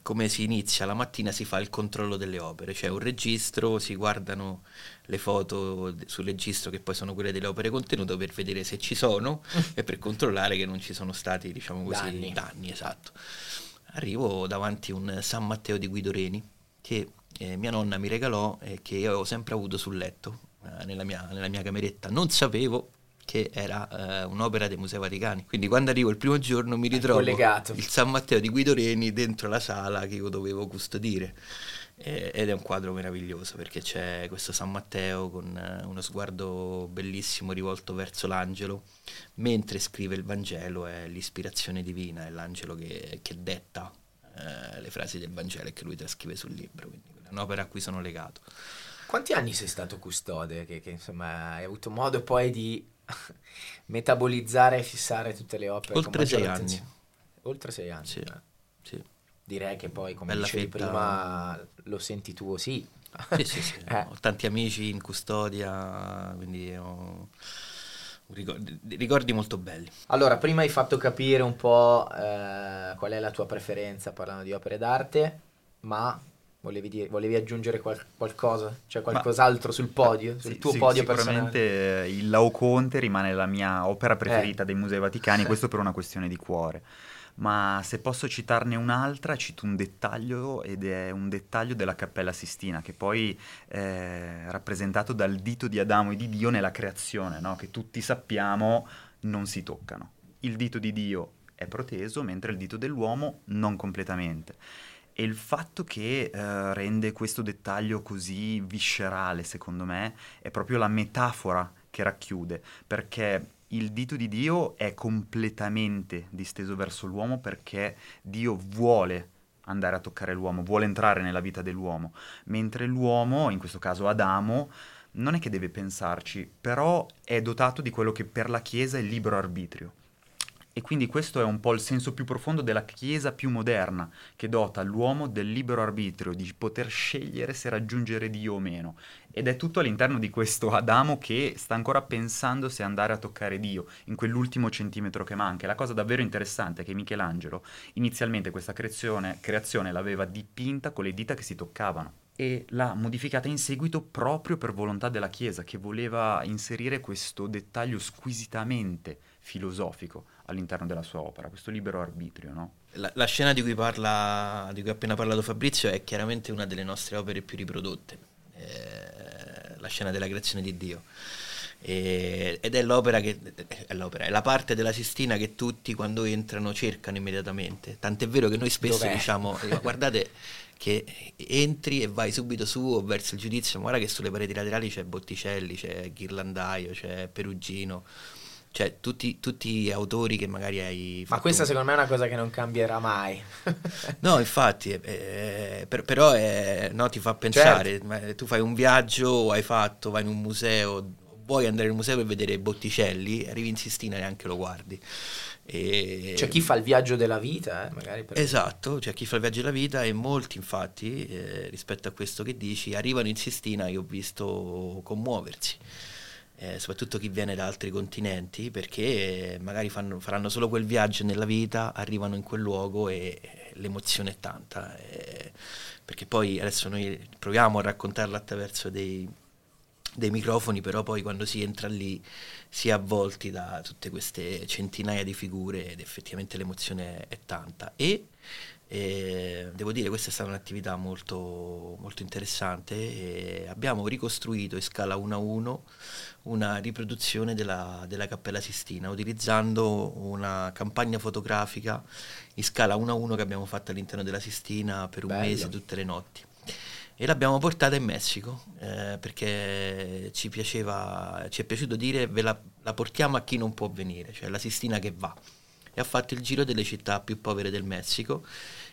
come si inizia la mattina si fa il controllo delle opere, c'è un registro, si guardano le foto sul registro che poi sono quelle delle opere contenute per vedere se ci sono e per controllare che non ci sono stati, diciamo così, danni. danni esatto. Arrivo davanti a un San Matteo di Guido Reni che eh, mia nonna mi regalò e che io avevo sempre avuto sul letto eh, nella, mia, nella mia cameretta. Non sapevo che era eh, un'opera dei Musei Vaticani. Quindi quando arrivo il primo giorno mi ritrovo il San Matteo di Guido Reni dentro la sala che io dovevo custodire. Ed è un quadro meraviglioso perché c'è questo San Matteo con eh, uno sguardo bellissimo rivolto verso l'angelo, mentre scrive il Vangelo è l'ispirazione divina, è l'angelo che, che detta eh, le frasi del Vangelo e che lui trascrive sul libro, quindi è un'opera a cui sono legato. Quanti anni sei stato custode? Che, che insomma hai avuto modo poi di metabolizzare e fissare tutte le opere. Oltre sei anni. Oltre sei anni. Sì, eh. sì. Direi che poi, come Bella dicevi fetta. prima, lo senti tuo, sì. Sì, sì, sì. eh. Ho tanti amici in custodia, quindi ho ricordi, ricordi, molto belli. Allora, prima hai fatto capire un po' eh, qual è la tua preferenza parlando di opere d'arte, ma Volevi, dire, volevi aggiungere qual- qualcosa? C'è qualcos'altro Ma, sul podio? Sul sì, tuo sì, podio sicuramente personale? il Laoconte rimane la mia opera preferita eh. dei Musei Vaticani, questo per una questione di cuore. Ma se posso citarne un'altra, cito un dettaglio ed è un dettaglio della Cappella Sistina, che poi è rappresentato dal dito di Adamo e di Dio nella creazione, no? che tutti sappiamo non si toccano. Il dito di Dio è proteso, mentre il dito dell'uomo non completamente. E il fatto che eh, rende questo dettaglio così viscerale, secondo me, è proprio la metafora che racchiude, perché il dito di Dio è completamente disteso verso l'uomo perché Dio vuole andare a toccare l'uomo, vuole entrare nella vita dell'uomo, mentre l'uomo, in questo caso Adamo, non è che deve pensarci, però è dotato di quello che per la Chiesa è il libero arbitrio. E quindi questo è un po' il senso più profondo della Chiesa più moderna, che dota l'uomo del libero arbitrio, di poter scegliere se raggiungere Dio o meno. Ed è tutto all'interno di questo Adamo che sta ancora pensando se andare a toccare Dio, in quell'ultimo centimetro che manca. La cosa davvero interessante è che Michelangelo inizialmente questa creazione, creazione l'aveva dipinta con le dita che si toccavano e l'ha modificata in seguito proprio per volontà della Chiesa, che voleva inserire questo dettaglio squisitamente filosofico all'interno della sua opera, questo libero arbitrio. No? La, la, scena di cui, parla, di cui ha appena parlato Fabrizio è chiaramente una delle nostre opere più riprodotte, eh, la scena della creazione di Dio. Ed è l'opera che è, l'opera, è la parte della Sistina che tutti quando entrano cercano immediatamente. Tant'è vero che noi spesso Dov'è? diciamo: guardate che entri e vai subito su o verso il giudizio, ma guarda che sulle pareti laterali c'è Botticelli, c'è Ghirlandaio, c'è Perugino cioè tutti, tutti autori che magari hai fatto... Ma questa secondo me è una cosa che non cambierà mai. no, infatti, eh, per, però è, no, ti fa pensare, certo. tu fai un viaggio, hai fatto, vai in un museo, vuoi andare in un museo per vedere Botticelli, arrivi in Sistina e neanche lo guardi. E... C'è chi fa il viaggio della vita, eh, magari. Per... Esatto, c'è chi fa il viaggio della vita e molti infatti, eh, rispetto a questo che dici, arrivano in Sistina, io ho visto commuoversi eh, soprattutto chi viene da altri continenti, perché magari fanno, faranno solo quel viaggio nella vita, arrivano in quel luogo e, e l'emozione è tanta. Eh, perché poi adesso noi proviamo a raccontarla attraverso dei, dei microfoni, però poi quando si entra lì si è avvolti da tutte queste centinaia di figure ed effettivamente l'emozione è tanta. E e devo dire questa è stata un'attività molto, molto interessante abbiamo ricostruito in scala 1 a 1 una riproduzione della, della, Cappella Sistina utilizzando una campagna fotografica in scala 1 a 1 che abbiamo fatto all'interno della Sistina per un Bello. mese tutte le notti e l'abbiamo portata in Messico eh, perché ci piaceva, ci è piaciuto dire ve la, la, portiamo a chi non può venire, cioè la Sistina che va. E ha fatto il giro delle città più povere del Messico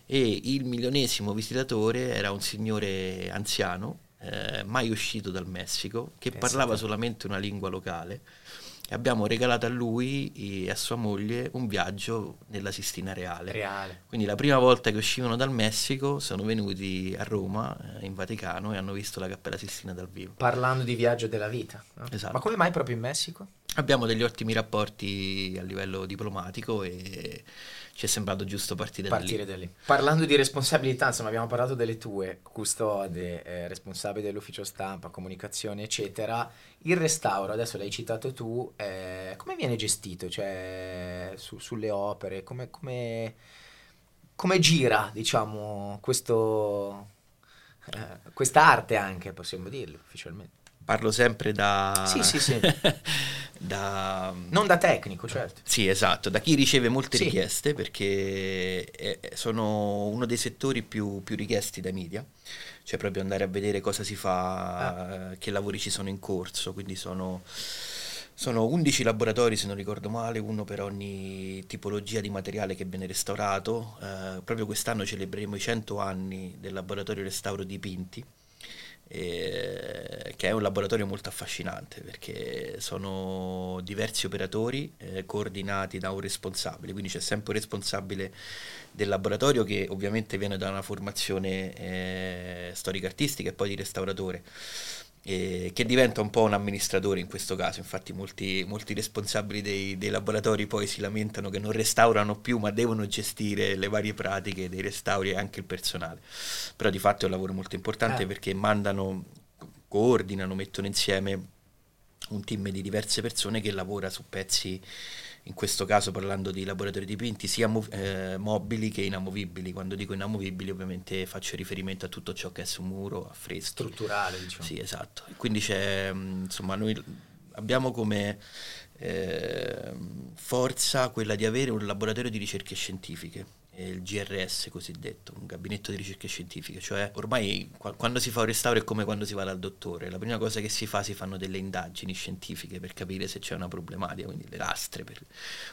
e il milionesimo visitatore era un signore anziano, eh, mai uscito dal Messico, che Pensate. parlava solamente una lingua locale e abbiamo regalato a lui e a sua moglie un viaggio nella Sistina Reale. Reale. Quindi la prima volta che uscivano dal Messico sono venuti a Roma, eh, in Vaticano, e hanno visto la Cappella Sistina dal vivo. Parlando di viaggio della vita. No? Esatto. Ma come mai proprio in Messico? Abbiamo degli ottimi rapporti a livello diplomatico e ci è sembrato giusto partire, partire da, lì. da, lì. Parlando di responsabilità, insomma, abbiamo parlato delle tue, custode, eh, responsabile dell'ufficio stampa, comunicazione, eccetera. Il restauro, adesso l'hai citato tu, eh, come viene gestito? Cioè, su, sulle opere, come, come, come gira, diciamo, questo, eh, questa arte anche, possiamo dirlo ufficialmente? Parlo sempre da... Sì, sì, sì. da... Non da tecnico, certo. Sì, esatto, da chi riceve molte sì. richieste perché sono uno dei settori più, più, richiesti dai media, cioè proprio andare a vedere cosa si fa, ah. che lavori ci sono in corso, quindi sono... Sono 11 laboratori, se non ricordo male, uno per ogni tipologia di materiale che viene restaurato. Eh, proprio quest'anno celebreremo i 100 anni del laboratorio restauro di Pinti, eh, che è un laboratorio molto affascinante perché sono diversi operatori eh, coordinati da un responsabile, quindi c'è sempre un responsabile del laboratorio che ovviamente viene da una formazione eh, storica-artistica e poi di restauratore eh, che diventa un po' un amministratore in questo caso, infatti molti, molti responsabili dei, dei, laboratori poi si lamentano che non restaurano più ma devono gestire le varie pratiche dei restauri e anche il personale, però di fatto è un lavoro molto importante eh. perché mandano, coordinano, mettono insieme un team di diverse persone che lavora su pezzi in questo caso parlando di laboratori dipinti, sia mo- eh, mobili che inamovibili. Quando dico inamovibili ovviamente faccio riferimento a tutto ciò che è su muro, a freschi. Strutturale, diciamo. Sì, esatto. Quindi c'è, mm, insomma, noi abbiamo come eh, forza quella di avere un laboratorio di ricerche scientifiche il GRS cosiddetto, un gabinetto di ricerche scientifiche, cioè ormai quando si fa un restauro è come quando si va dal dottore, la prima cosa che si fa si fanno delle indagini scientifiche per capire se c'è una problematica, quindi le rastre, per,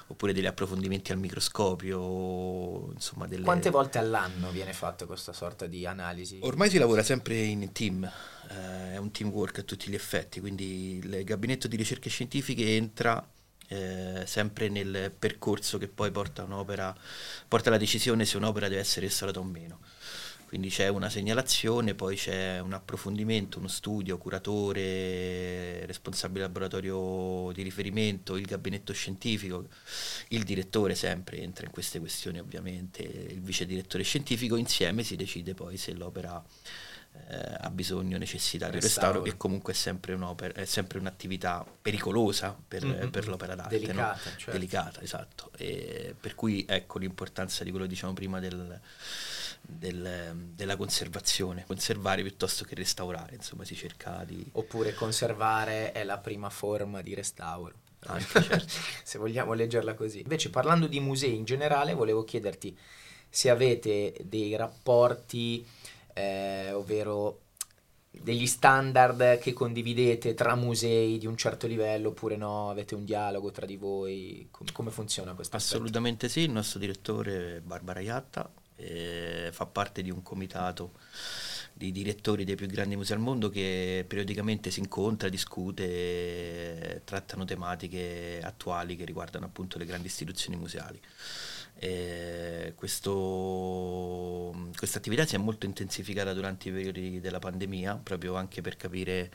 oppure degli approfondimenti al microscopio, insomma delle... Quante volte all'anno viene fatta questa sorta di analisi? Ormai si lavora sempre in team, eh, è un teamwork a tutti gli effetti, quindi il gabinetto di ricerche scientifiche entra eh, sempre nel percorso che poi porta un'opera, porta alla decisione se un'opera deve essere restaurata o meno. Quindi c'è una segnalazione, poi c'è un approfondimento, uno studio, curatore, responsabile laboratorio di riferimento, il gabinetto scientifico, il direttore sempre entra in queste questioni ovviamente, il vice direttore scientifico, insieme si decide poi se l'opera eh, ha bisogno, necessità di restauro, restauro che comunque è sempre, è sempre un'attività pericolosa per, mm-hmm. per l'opera d'arte. Delicata, no? certo. Delicata, esatto. E per cui ecco l'importanza di quello che diciamo prima del, del, della conservazione, conservare piuttosto che restaurare, insomma si cerca di... Oppure conservare è la prima forma di restauro. Anche, certo. se vogliamo leggerla così. Invece parlando di musei in generale, volevo chiederti se avete dei rapporti eh, ovvero degli standard che condividete tra musei di un certo livello oppure no? Avete un dialogo tra di voi? Com- come funziona questo? Assolutamente aspetto? sì, il nostro direttore Barbara Iatta eh, fa parte di un comitato di direttori dei più grandi musei al mondo che periodicamente si incontra, discute, trattano tematiche attuali che riguardano appunto le grandi istituzioni museali. Eh, questa attività si è molto intensificata durante i periodi della pandemia, proprio anche per capire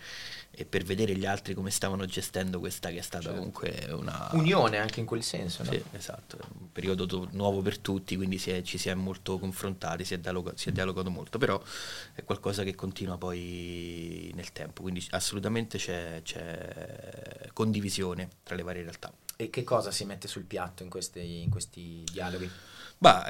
e per vedere gli altri come stavano gestendo questa che è stata certo. comunque una... Unione anche in quel senso, no? Sì, esatto, un periodo to- nuovo per tutti, quindi si è, ci si è molto confrontati, si è, dialogo- si è dialogato molto, però è qualcosa che continua poi nel tempo, quindi assolutamente c'è, c'è condivisione tra le varie realtà. E che cosa si mette sul piatto in, queste, in questi dialoghi? Bah,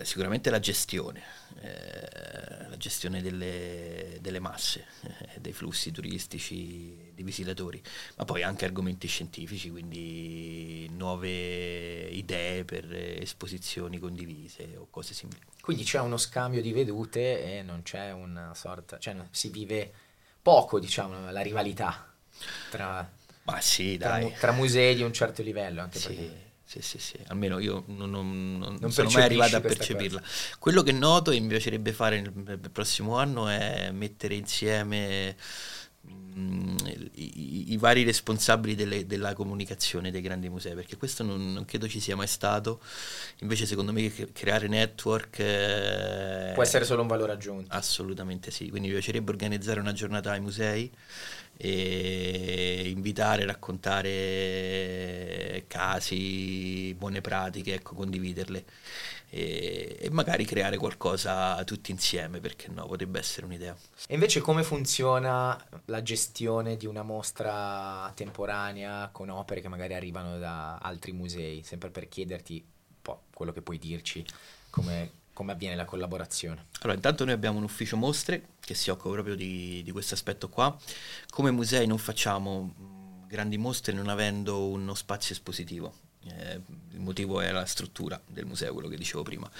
eh, sicuramente la gestione, eh, la gestione delle, delle masse, eh, dei flussi turistici, dei visitatori, ma poi anche argomenti scientifici, quindi nuove idee per esposizioni condivise o cose simili. Quindi c'è uno scambio di vedute e non c'è una sorta, cioè si vive poco, diciamo, la rivalità tra, ma sì, tra, dai. tra musei di un certo livello. Anche sì. perché Sì, sì, sì, almeno io non, non, non, Non sono mai arrivato a percepirla. Quello che noto e mi piacerebbe fare nel, nel prossimo anno è mettere insieme mm, i, i- vari responsabili delle- della comunicazione dei grandi musei, perché questo non, non credo ci sia mai stato. Invece, secondo me, creare network eh, può essere solo un valore aggiunto. Assolutamente sì, quindi mi piacerebbe organizzare una giornata ai musei e invitare, raccontare casi, buone pratiche, ecco, condividerle e, e magari creare qualcosa tutti insieme, perché no, potrebbe essere un'idea. E invece come funziona la gestione di una mostra temporanea con opere che magari arrivano da altri musei? Sempre per chiederti un po' quello che puoi dirci, come, come avviene la collaborazione. Allora, intanto noi abbiamo un ufficio mostre che si occupa proprio di, di questo aspetto qua. Come musei non facciamo mh, grandi mostre non avendo uno spazio espositivo. Eh, il motivo è la struttura del museo, quello che dicevo prima.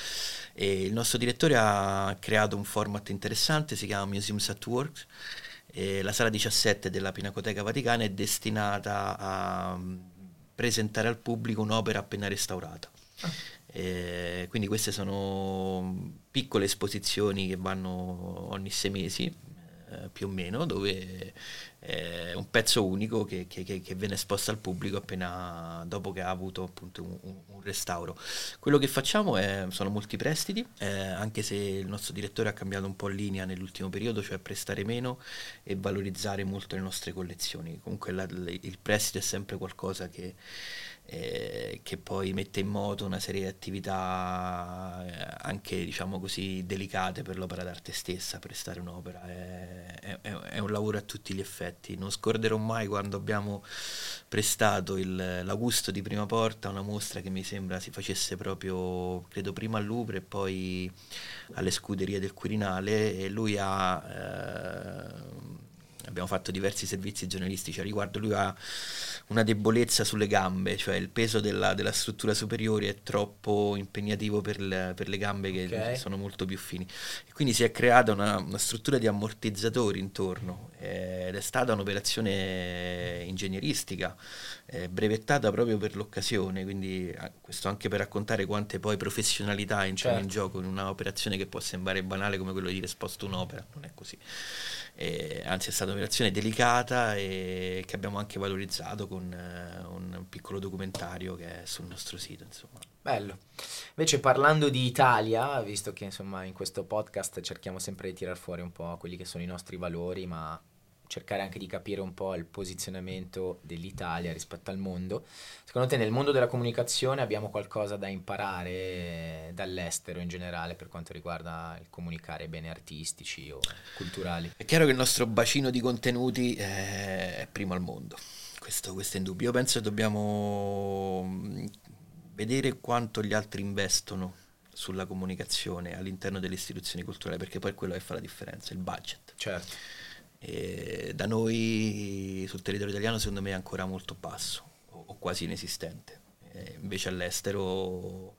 E il nostro direttore ha creato un format interessante, si chiama Museums at Work. E la sala 17 della Pinacoteca Vaticana è destinata a mh, presentare al pubblico un'opera appena restaurata. Eh, quindi queste sono piccole esposizioni che vanno ogni sei mesi, eh, più o meno, dove è un pezzo unico che, che- che- viene esposto al pubblico appena dopo che ha avuto appunto un, un- restauro. Quello che facciamo è- sono molti prestiti, eh, anche se il nostro direttore ha cambiato un po' linea nell'ultimo periodo, cioè prestare meno e valorizzare molto le nostre collezioni. Comunque la- il prestito è sempre qualcosa che eh, che poi mette in moto una serie di attività eh, anche diciamo così delicate per l'opera d'arte stessa, prestare un'opera è, è- è- un lavoro a tutti gli effetti. Non scorderò mai quando abbiamo prestato il- l'Augusto di Prima Porta, una mostra che mi sembra si facesse proprio, credo prima al Louvre e poi alle scuderie del Quirinale e lui ha... eh, Abbiamo fatto diversi servizi giornalistici a riguardo, lui ha una debolezza sulle gambe, cioè il peso della, della struttura superiore è troppo impegnativo per le, per le gambe che Ok. sono molto più fini. E quindi si è creata una, una struttura di ammortizzatori intorno eh, ed è stata un'operazione ingegneristica eh, brevettata proprio per l'occasione, quindi ah, questo anche per raccontare quante poi professionalità entrano in Certo. gioco in un'operazione che può sembrare banale come quello di dire sposto un'opera, non è così. Eh, anzi è stata un'operazione delicata e che abbiamo anche valorizzato con eh, un piccolo documentario che è sul nostro sito, insomma. Bello. Invece parlando di Italia, visto che insomma in questo podcast cerchiamo sempre di tirar fuori un po' quelli che sono i nostri valori, ma cercare anche di capire un po' il posizionamento dell'Italia rispetto al mondo. Secondo te nel mondo della comunicazione abbiamo qualcosa da imparare dall'estero in generale per quanto riguarda il comunicare bene artistici o culturali? È chiaro che il nostro bacino di contenuti è è primo al mondo, questo, questo è indubbio. Io penso che dobbiamo mh, vedere quanto gli altri investono sulla comunicazione all'interno delle istituzioni culturali, perché poi è quello che fa la differenza, il budget. Certo. Da noi sul territorio italiano secondo me è ancora molto basso o, o quasi inesistente. E invece all'estero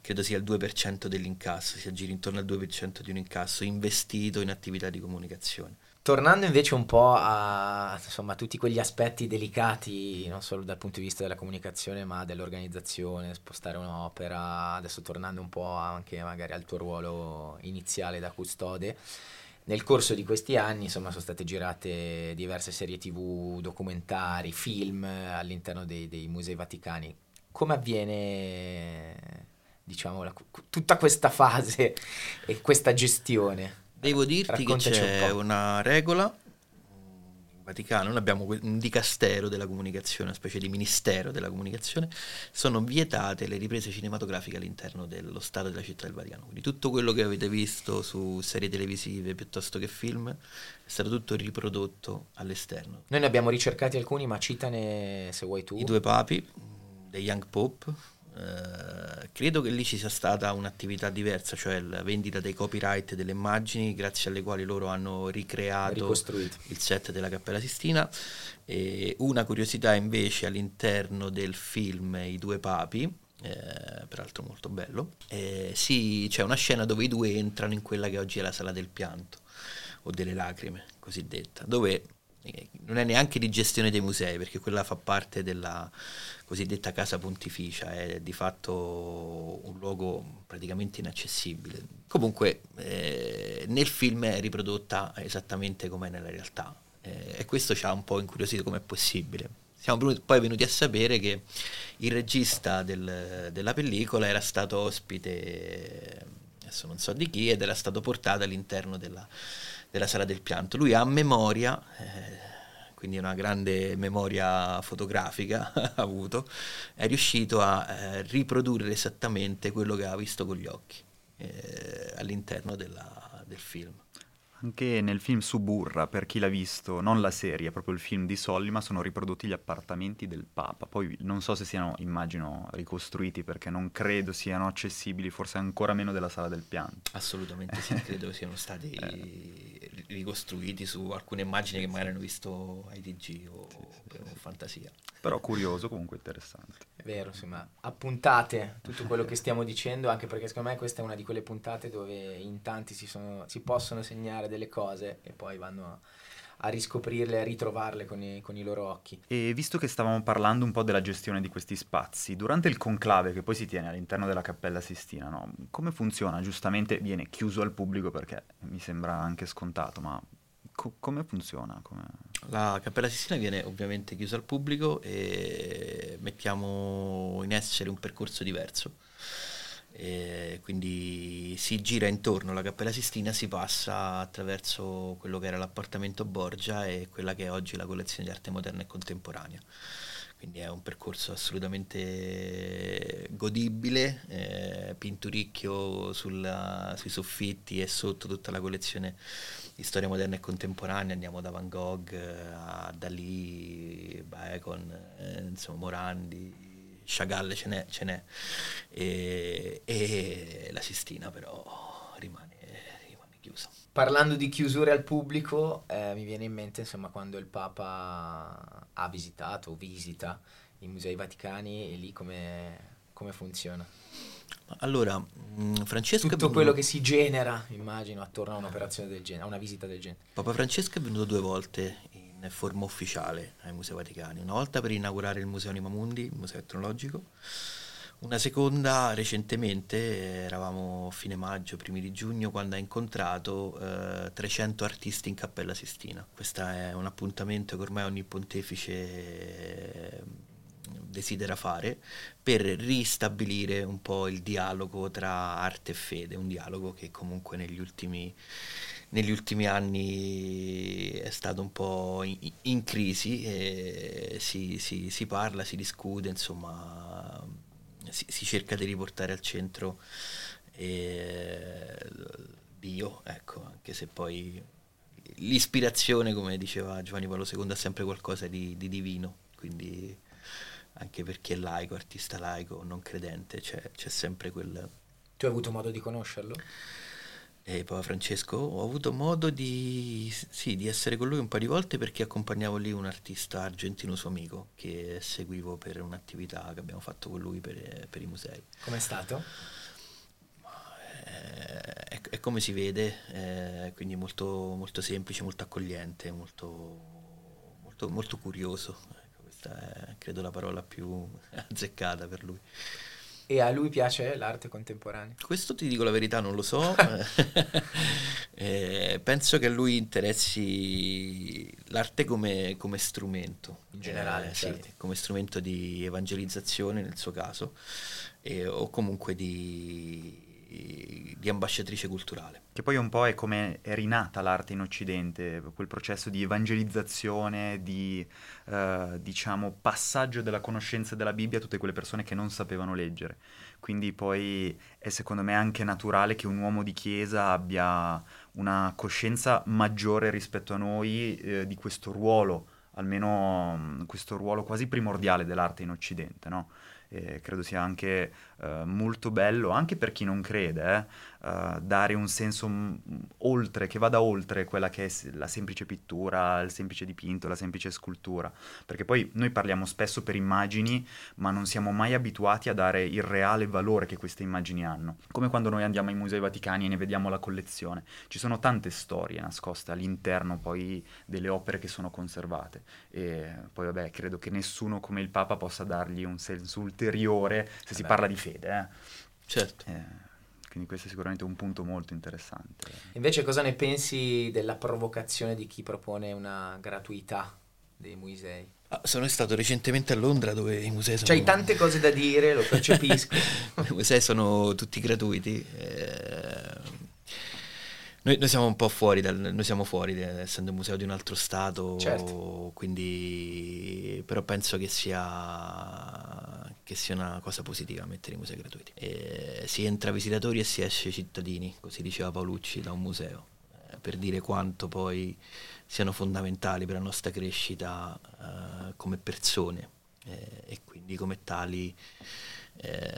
credo sia il 2% dell'incasso, si aggira intorno al 2% di un incasso investito in attività di comunicazione. Tornando invece un po' a insomma, tutti quegli aspetti delicati, non solo dal punto di vista della comunicazione, ma dell'organizzazione, spostare un'opera, adesso tornando un po' anche magari al tuo ruolo iniziale da custode, nel corso di questi anni insomma, sono state girate diverse serie tv, documentari, film all'interno dei, dei musei vaticani. Come avviene diciamo, la- tutta questa fase e questa gestione? Devo dirti Raccontaci che un c'è po'. una regola Vaticano, noi abbiamo un dicastero della comunicazione, una specie di ministero della comunicazione, sono vietate le riprese cinematografiche all'interno dello Stato della città del Vaticano. Quindi tutto quello che avete visto su serie televisive piuttosto che film è stato tutto riprodotto all'esterno. Noi ne abbiamo ricercati alcuni, ma citane se vuoi tu. I due papi, The Young Pope, eh, credo che lì ci sia stata un'attività diversa, cioè la vendita dei copyright delle immagini grazie alle quali loro hanno ricreato il set della Cappella Sistina. E una curiosità invece all'interno del film I due papi, eh, peraltro molto bello, eh, sì, c'è una scena dove i due entrano in quella che oggi è la sala del pianto o delle lacrime, cosiddetta, dove non è neanche di gestione dei musei, perché quella fa parte della cosiddetta casa pontificia, è di fatto un luogo praticamente inaccessibile. Comunque eh, nel film è riprodotta esattamente come nella realtà eh, e questo ci ha un po' incuriosito come è possibile. Siamo poi venuti a sapere che il regista del, della pellicola era stato ospite, adesso non so di chi, ed era stato portato all'interno della, della sala del pianto. Lui ha memoria, eh, quindi una grande memoria fotografica ha avuto, è riuscito a eh, riprodurre esattamente quello che ha visto con gli occhi eh, all'interno della, del film. Anche nel film Suburra, per chi l'ha visto, non la serie, proprio il film di Sollima, sono riprodotti gli appartamenti del Papa. Poi non so se siano, immagino, ricostruiti perché non credo siano accessibili, forse ancora meno della sala del pianto. Assolutamente sì, credo siano stati eh. Ricostruiti su alcune immagini che magari hanno visto ai TG o, sì, sì, fantasia. Però curioso, comunque interessante. È vero, insomma, appuntate tutto quello che stiamo dicendo, anche perché secondo me questa è una di quelle puntate dove in tanti si, sono, si possono segnare delle cose e poi vanno a, a riscoprirle, a ritrovarle con i, con i, loro occhi. E visto che stavamo parlando un po' della gestione di questi spazi, durante il conclave che poi si tiene all'interno della Cappella Sistina, no? come funziona? Giustamente viene chiuso al pubblico perché mi sembra anche scontato, ma co- come funziona? Come... La Cappella Sistina viene ovviamente chiusa al pubblico e mettiamo in essere un percorso diverso. E quindi si gira intorno alla Cappella Sistina, si passa attraverso quello che era l'appartamento Borgia e quella che è oggi la collezione di arte moderna e contemporanea. Quindi è un percorso assolutamente godibile, eh, pinturicchio sulla, sui soffitti e sotto tutta la collezione di storia moderna e contemporanea, andiamo da Van Gogh a Dalì, Bacon, eh, insomma Morandi, Chagall ce n'è, ce n'è. E, e, la Sistina però rimane, rimane, chiusa. Parlando di chiusure al pubblico, eh, mi viene in mente insomma quando il Papa ha visitato o visita i musei vaticani e lì come, come funziona. Allora, mh, Francesco... Tutto quello che si genera, immagino, attorno a un'operazione del genere, a una visita del genere. Papa Francesco è venuto due volte in forma ufficiale ai Musei Vaticani, una volta per inaugurare il Museo Anima Mundi, il Museo Etnologico, una seconda recentemente, eravamo fine maggio, primi di giugno, quando ha incontrato eh, 300 artisti in Cappella Sistina. Questo è un appuntamento che ormai ogni pontefice desidera fare per ristabilire un po' il dialogo tra arte e fede, un dialogo che comunque negli ultimi, negli ultimi anni è stato un po' in, in crisi, si, si, si, parla, si discute, insomma si, si cerca di riportare al centro eh, Dio, ecco, anche se poi l'ispirazione, come diceva Giovanni Paolo II, è sempre qualcosa di, di divino, quindi anche per chi è laico, artista laico, non credente, c'è, c'è sempre quel... Tu hai avuto modo di conoscerlo? E Papa Francesco ho avuto modo di, sì, di, essere con lui un paio di volte perché accompagnavo lì un artista argentino suo amico che seguivo per un'attività che abbiamo fatto con lui per, per i musei. Com'è stato? Eh, è, è, come si vede, eh, quindi molto, molto semplice, molto accogliente, molto, molto, molto curioso questa è credo la parola più azzeccata per lui. E a lui piace l'arte contemporanea? Questo ti dico la verità, non lo so. eh, penso che a lui interessi l'arte come, come strumento. In generale, eh, certo. sì, come strumento di evangelizzazione nel suo caso, eh, o comunque di di, ambasciatrice culturale. Che poi un po' è come è rinata l'arte in Occidente, quel processo di evangelizzazione, di eh, diciamo passaggio della conoscenza della Bibbia a tutte quelle persone che non sapevano leggere. Quindi poi è secondo me anche naturale che un uomo di chiesa abbia una coscienza maggiore rispetto a noi eh, di questo ruolo, almeno questo ruolo quasi primordiale dell'arte in Occidente, no? E credo sia anche eh, molto bello, anche per chi non crede, eh, dare un senso m- oltre, che vada oltre quella che è la semplice pittura, il semplice dipinto, la semplice scultura. Perché poi noi parliamo spesso per immagini, ma non siamo mai abituati a dare il reale valore che queste immagini hanno. Come quando noi andiamo ai musei vaticani e ne vediamo la collezione. Ci sono tante storie nascoste all'interno poi delle opere che sono conservate. E poi vabbè, credo che nessuno come il Papa possa dargli un senso ulteriore se si Vabbè. parla di fede. Eh. Certo. Eh, quindi questo è sicuramente un punto molto interessante. Invece cosa ne pensi della provocazione di chi propone una gratuità dei musei? Ah, sono stato recentemente a Londra dove i musei sono... C'hai tante cose da dire, lo percepisco. I musei sono tutti gratuiti. eh, Noi, noi siamo un po' fuori, dal, noi siamo fuori, essendo un museo di un altro stato, Certo. quindi però penso che sia, che sia una cosa positiva mettere i musei gratuiti. E si entra visitatori e si esce cittadini, così diceva Paolucci da un museo, eh, per dire quanto poi siano fondamentali per la nostra crescita eh, come persone eh, e quindi come tali eh,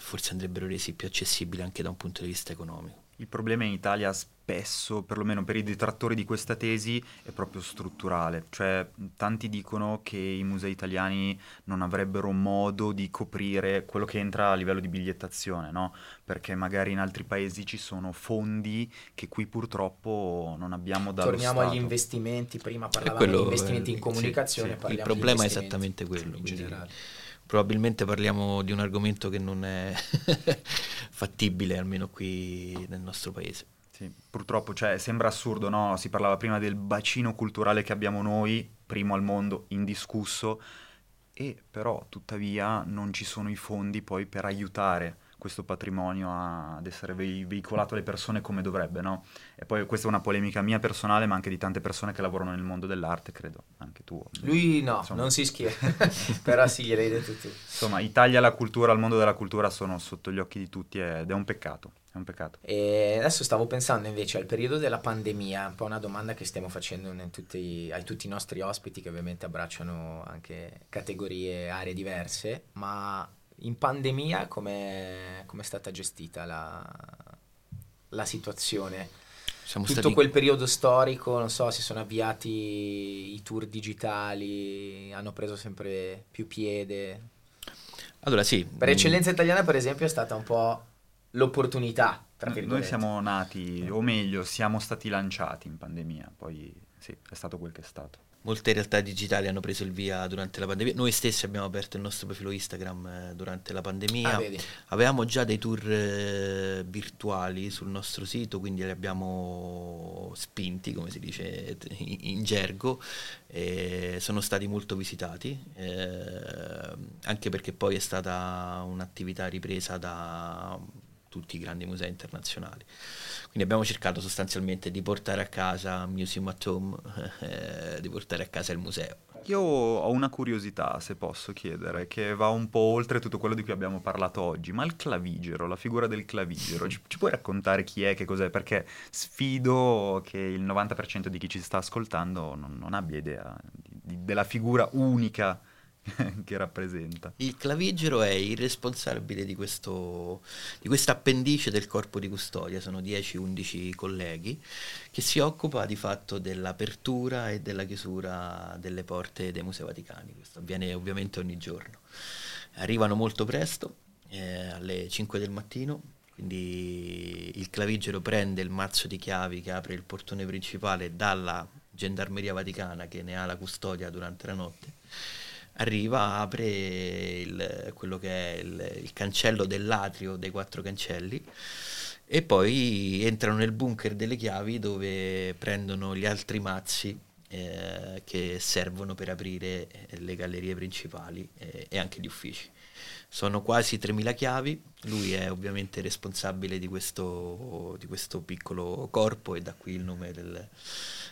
forse andrebbero resi più accessibili anche da un punto di vista economico. Il problema in Italia spesso, perlomeno per i detrattori di questa tesi, è proprio strutturale. Cioè, tanti dicono che i musei italiani non avrebbero modo di coprire quello che entra a livello di bigliettazione, no? Perché magari in altri paesi ci sono fondi che qui purtroppo non abbiamo dallo Torniamo agli investimenti, prima E parlavamo quello, di investimenti eh, in sì, comunicazione, sì. Il parliamo di problema è esattamente quello. in quindi generale. Probabilmente parliamo di un argomento che non è fattibile, almeno qui nel nostro paese. Sì, purtroppo, cioè, sembra assurdo, no? Si parlava prima del bacino culturale che abbiamo noi, primo al mondo, indiscusso, e però tuttavia non ci sono i fondi poi per aiutare questo patrimonio a- ad essere vei- veicolato alle persone come dovrebbe, no? E poi questa è una polemica mia personale, ma anche di tante persone che lavorano nel mondo dell'arte, credo, anche tu. Lui no, Insomma. non si schiera, però sì, gliel'hai detto tu. Insomma, Italia la cultura, il mondo della cultura sono sotto gli occhi di tutti ed è un peccato, è un peccato. E adesso stavo pensando invece al periodo della pandemia, un po' una domanda che stiamo facendo tutti- ai tutti i nostri ospiti che ovviamente abbracciano anche categorie, aree diverse, ma in pandemia come è stata gestita la, la situazione? Siamo Tutto stati quel periodo storico, non so, si sono avviati i tour digitali, hanno preso sempre più piede. Allora sì, Per mm, eccellenza italiana, per esempio, è stata un po' l'opportunità, tra Noi siamo nati, o meglio, siamo stati lanciati in pandemia, poi sì, è stato quel che è stato. Molte realtà digitali hanno preso il via durante la pandemia. Noi stessi abbiamo aperto il nostro profilo Instagram eh, durante la pandemia. Ah. Avevamo già dei tour eh, virtuali sul nostro sito, quindi li abbiamo spinti, come si dice in, in gergo, e sono stati molto visitati, eh, anche perché poi è stata un'attività ripresa da tutti i grandi musei internazionali. Quindi abbiamo cercato sostanzialmente di portare a casa Museum at Home, eh, di portare a casa il museo. Io ho una curiosità, se posso chiedere, che va un po' oltre tutto quello di cui abbiamo parlato oggi, ma il clavigero, la figura del clavigero, ci, ci puoi raccontare chi è, che cos'è? Perché sfido che il 90% di chi ci sta ascoltando non, non abbia idea di- di- della figura unica che rappresenta. Il clavigero è il responsabile di, questo, di questa appendice del corpo di custodia, sono 10-11 colleghi, che si occupa di fatto dell'apertura e della chiusura delle porte dei Musei Vaticani. Questo avviene ovviamente ogni giorno. Arrivano molto presto, eh, alle 5 del mattino, quindi il clavigero prende il mazzo di chiavi che apre il portone principale dalla Gendarmeria Vaticana che ne ha la custodia durante la notte arriva, apre il- quello che è il, il cancello dell'atrio dei quattro cancelli e poi entrano nel bunker delle chiavi dove prendono gli altri mazzi eh, che servono per aprire eh, le gallerie principali eh, e anche gli uffici. Sono quasi 3.000 chiavi, lui è ovviamente responsabile di questo, di questo piccolo corpo e da qui il nome del,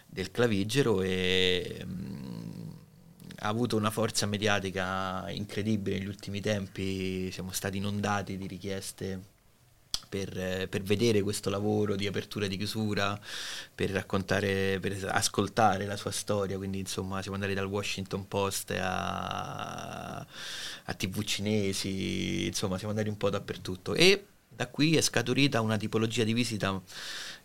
del clavigero e mm, ha avuto una forza mediatica incredibile negli ultimi tempi, siamo stati inondati di richieste per, per, vedere questo lavoro di apertura e di chiusura, per raccontare, per ascoltare la sua storia, quindi insomma siamo andati dal Washington Post a, a TV cinesi, insomma siamo andati un po' dappertutto. E da qui è scaturita una tipologia di visita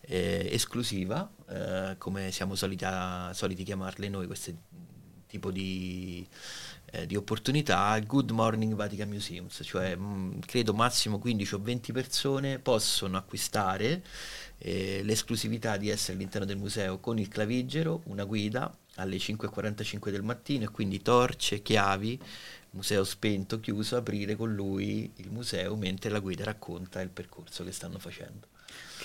eh, esclusiva, eh, come siamo solita, soliti chiamarle noi, questo tipo di eh, di opportunità, Good Morning Vatican Museums, cioè mh, mm, credo massimo 15 o 20 persone possono acquistare eh, l'esclusività di essere all'interno del museo con il clavigero, una guida alle 5.45 del mattino e quindi torce, chiavi, museo spento, chiuso, aprire con lui il museo mentre la guida racconta il percorso che stanno facendo.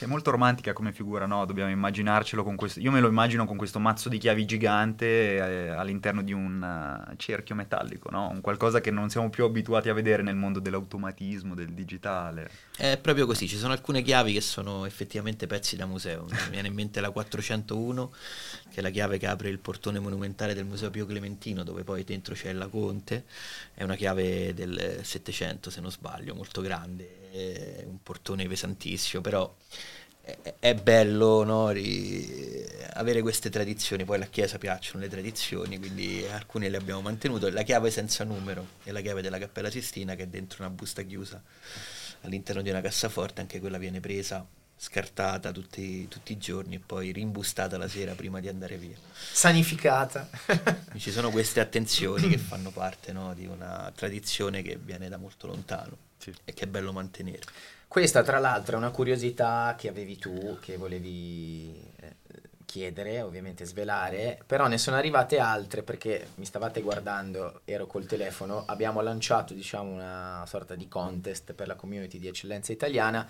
Che è molto romantica come figura, no? Dobbiamo immaginarcelo con questo... Io me lo immagino con questo mazzo di chiavi gigante eh, all'interno di un uh, cerchio metallico, no? Un qualcosa che non siamo più abituati a vedere nel mondo dell'automatismo, del digitale. È proprio così, ci sono alcune chiavi che sono effettivamente pezzi da museo. Mi viene in mente la 401, che è la chiave che apre il portone monumentale del Museo Pio Clementino, dove poi dentro c'è la Conte. È una chiave del 700, se non sbaglio, molto grande è un portone pesantissimo, però è, è bello no, ri, avere queste tradizioni, poi alla Chiesa piacciono le tradizioni, quindi alcune le abbiamo mantenute. La chiave senza numero è la chiave della Cappella Sistina che è dentro una busta chiusa all'interno di una cassaforte, anche quella viene presa scartata tutti, tutti, i giorni e poi rimbustata la sera prima di andare via. Sanificata. Ci sono queste attenzioni che fanno parte no, di una tradizione che viene da molto lontano sì. e che è bello mantenere. Questa tra l'altro è una curiosità che avevi tu, che volevi eh, chiedere, ovviamente svelare, però ne sono arrivate altre perché mi stavate guardando, ero col telefono, abbiamo lanciato diciamo una sorta di contest per la community di eccellenza italiana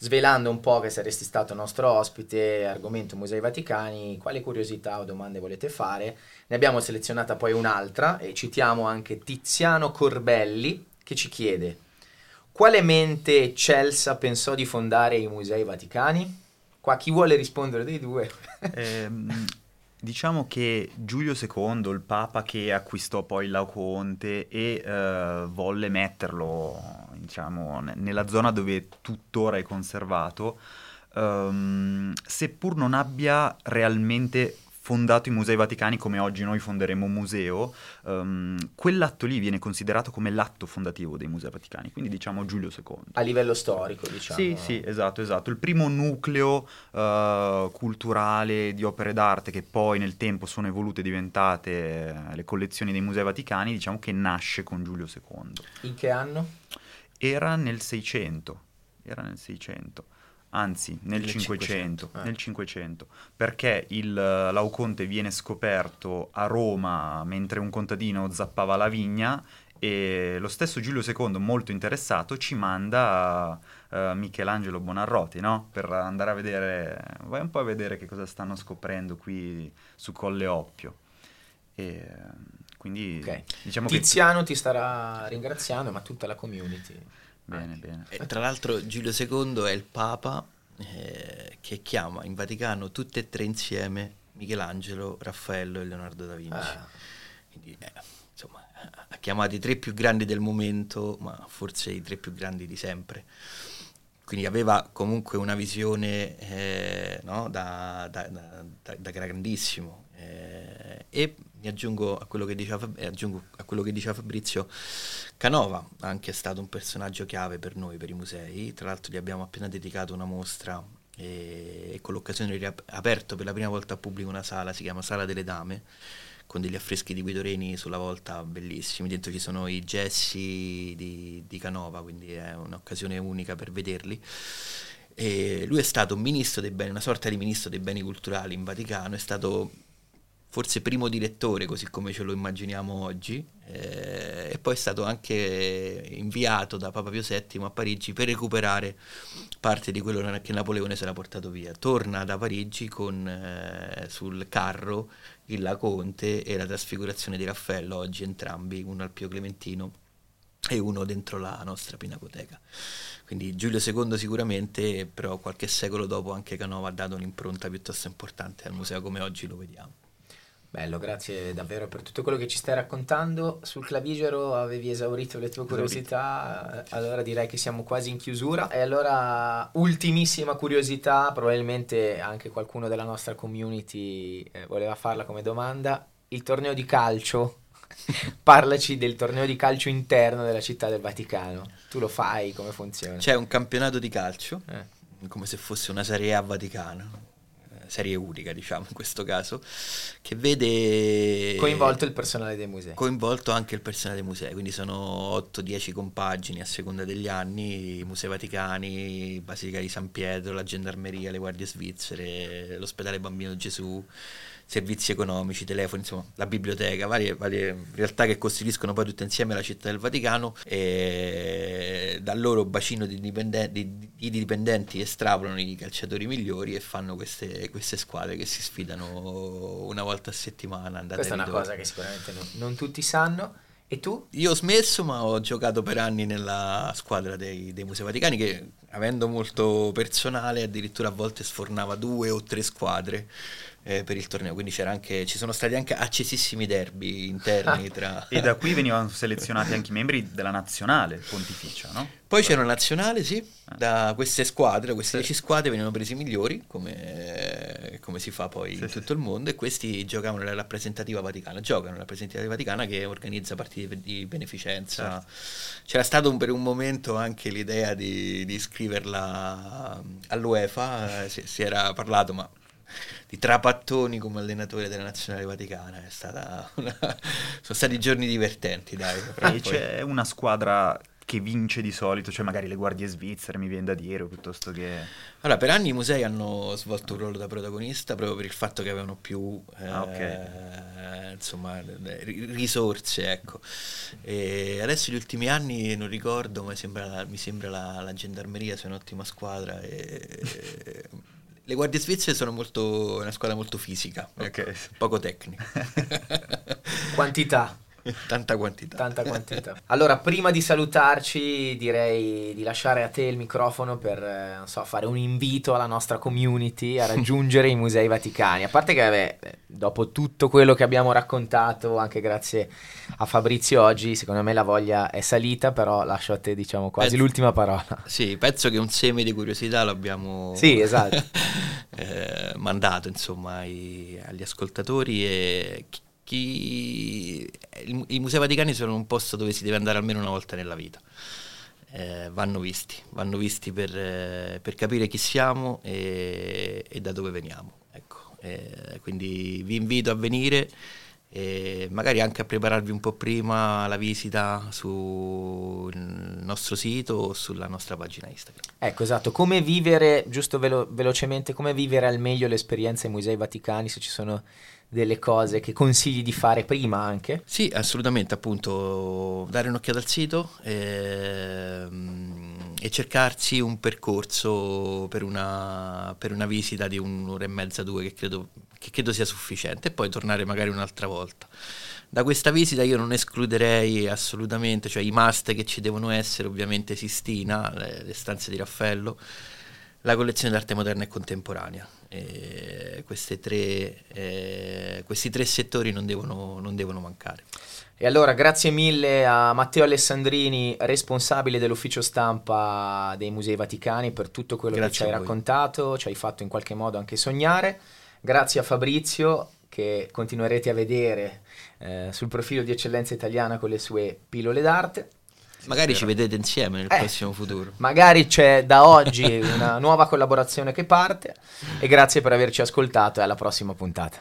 svelando un po' che saresti stato nostro ospite, argomento Musei Vaticani, quali curiosità o domande volete fare. Ne abbiamo selezionata poi un'altra e citiamo anche Tiziano Corbelli che ci chiede quale mente eccelsa pensò di fondare i Musei Vaticani? Qua chi vuole rispondere dei due? eh, diciamo che Giulio II, il Papa che acquistò poi il Laocoonte e eh, volle metterlo diciamo, nella zona dove tuttora è conservato, um, seppur non abbia realmente fondato i Musei Vaticani come oggi noi fonderemo un museo, um, quell'atto lì viene considerato come l'atto fondativo dei Musei Vaticani, quindi diciamo Giulio II. A livello storico, diciamo. Sì, sì, esatto, esatto. Il primo nucleo uh, culturale di opere d'arte che poi nel tempo sono evolute e diventate eh, le collezioni dei Musei Vaticani, diciamo che nasce con Giulio II. In che anno? Era nel 600, era nel 600 anzi nel 500, 500, eh. nel 500, perché il Lauconte viene scoperto a Roma mentre un contadino zappava la vigna e lo stesso Giulio II, molto interessato, ci manda uh, Michelangelo Bonarroti, no? Per andare a vedere, vai un po' a vedere che cosa stanno scoprendo qui su Colle Oppio. E, quindi okay. diciamo Tiziano che... ti starà ringraziando, ma tutta la community. Bene, bene. E tra l'altro Giulio II è il Papa eh, che chiama in Vaticano tutte e tre insieme Michelangelo, Raffaello e Leonardo da Vinci. Ah. Quindi, eh, insomma, ha chiamato i tre più grandi del momento, ma forse i tre più grandi di sempre. Quindi aveva comunque una visione eh, no? da, da, da, da, grandissimo. Eh, e mi aggiungo a quello che diceva, eh, a quello che diceva Fabrizio, Canova anche è stato un personaggio chiave per noi, per i musei, tra l'altro gli abbiamo appena dedicato una mostra e, e con l'occasione di aperto per la prima volta a pubblico una sala, si chiama Sala delle Dame, con degli affreschi di Guido Reni sulla volta bellissimi, dentro ci sono i gessi di, di Canova, quindi è un'occasione unica per vederli. E lui è stato ministro dei beni, una sorta di ministro dei beni culturali in Vaticano, è stato forse primo direttore, così come ce lo immaginiamo oggi, eh, e poi è stato anche inviato da Papa Pio VII a Parigi per recuperare parte di quello che Napoleone si era portato via. Torna da Parigi con eh, sul carro il La Conte e la trasfigurazione di Raffaello, oggi entrambi, uno al Pio Clementino e uno dentro la nostra pinacoteca. Quindi Giulio II sicuramente, però qualche secolo dopo anche Canova ha dato un'impronta piuttosto importante al museo come oggi lo vediamo. Bello, grazie davvero per tutto quello che ci stai raccontando. Sul clavigero avevi esaurito le tue curiosità, allora direi che siamo quasi in chiusura. E allora, ultimissima curiosità, probabilmente anche qualcuno della nostra community eh, voleva farla come domanda. Il torneo di calcio, parlaci del torneo di calcio interno della città del Vaticano. Tu lo fai, come funziona? C'è un campionato di calcio, Eh. come se fosse una Serie A Vaticano, eh, serie unica diciamo in questo caso, che vede Coinvolto il personale dei musei. coinvolto anche il personale dei musei, quindi sono 8-10 compagini a seconda degli anni, i Musei Vaticani, Basilica di San Pietro, la Gendarmeria, le Guardie Svizzere, l'Ospedale Bambino Gesù, servizi economici, telefoni, insomma la biblioteca, varie, varie realtà che costituiscono poi tutte insieme la città del Vaticano e dal loro bacino di dipendenti, di dipendenti estrapolano i calciatori migliori e fanno queste, queste squadre che si sfidano una volta a settimana. Questa è una cosa che sicuramente non, non tutti sanno. E tu? Io ho smesso, ma ho giocato per anni nella squadra dei, dei Musei Vaticani che, avendo molto personale, addirittura a volte sfornava due o tre squadre eh, per il torneo. Quindi c'era anche, ci sono stati anche accesissimi derby interni tra... E da qui venivano selezionati anche i membri della nazionale pontificia, no? Poi c'era una nazionale, sì, da queste squadre, da queste 10 squadre venivano presi i migliori, come, come si fa poi Sì, in sì, tutto il mondo, e questi giocavano nella rappresentativa vaticana, giocano nella rappresentativa vaticana che organizza partite di beneficenza. C'era stato un- per un momento anche l'idea di, di iscriverla all'UEFA, eh, si, si era parlato, ma di Trapattoni come allenatore della nazionale vaticana è stata una- sono stati giorni divertenti, dai. E c'è una squadra che vince di solito, cioè magari le guardie svizzere, mi viene da dire, piuttosto che... Allora, per anni i musei hanno svolto un ruolo da protagonista proprio per il fatto che avevano più eh, Ah, ok. insomma, le- ri- risorse, ecco. E adesso gli ultimi anni non ricordo, ma sembra- mi sembra la, la gendarmeria sia un'ottima squadra. E, le guardie svizzere sono molto, una squadra molto fisica, ecco, Ok. poco tecnica. Quantità. Tanta quantità. Tanta quantità. Allora, prima di salutarci, direi di lasciare a te il microfono per, eh, non so, fare un invito alla nostra community a raggiungere i musei vaticani. A parte che, vabbè, eh, dopo tutto quello che abbiamo raccontato, anche grazie a Fabrizio oggi, secondo me la voglia è salita, però lascio a te, diciamo, quasi Eh, l'ultima parola. Sì, penso che un seme di curiosità l'abbiamo Sì, esatto. eh, mandato insomma ai- agli ascoltatori e chi, i Musei Vaticani sono un posto dove si deve andare almeno una volta nella vita. Eh, vanno visti, vanno visti per, eh, per capire chi siamo e, e da dove veniamo. Ecco. Eh, quindi vi invito a venire e magari anche a prepararvi un po' prima la visita sul nostro sito o sulla nostra pagina Instagram. Ecco, esatto. Come vivere, giusto velo- velocemente, come vivere al meglio l'esperienza ai Musei Vaticani, se ci sono delle cose che consigli di fare prima anche? Sì, assolutamente, appunto, dare un'occhiata al sito ehm, e cercarsi un percorso per una, per una visita di un'ora e mezza, due, che credo, che credo sia sufficiente, e poi tornare magari un'altra volta. Da questa visita io non escluderei assolutamente, cioè i must che ci devono essere, ovviamente Sistina, le, le stanze di Raffaello, la collezione d'arte moderna e contemporanea. E queste tre, eh, questi tre settori non devono, non devono mancare. E allora grazie mille a Matteo Alessandrini, responsabile dell'ufficio stampa dei Musei Vaticani, per tutto quello Grazie che ci hai raccontato, ci hai fatto in qualche modo anche sognare. Grazie a Fabrizio che continuerete a vedere eh, sul profilo di Eccellenza Italiana con le sue pillole d'arte. Magari ci vedete insieme nel Eh. prossimo futuro. Magari c'è da oggi una nuova collaborazione che parte e grazie per averci ascoltato e alla prossima puntata.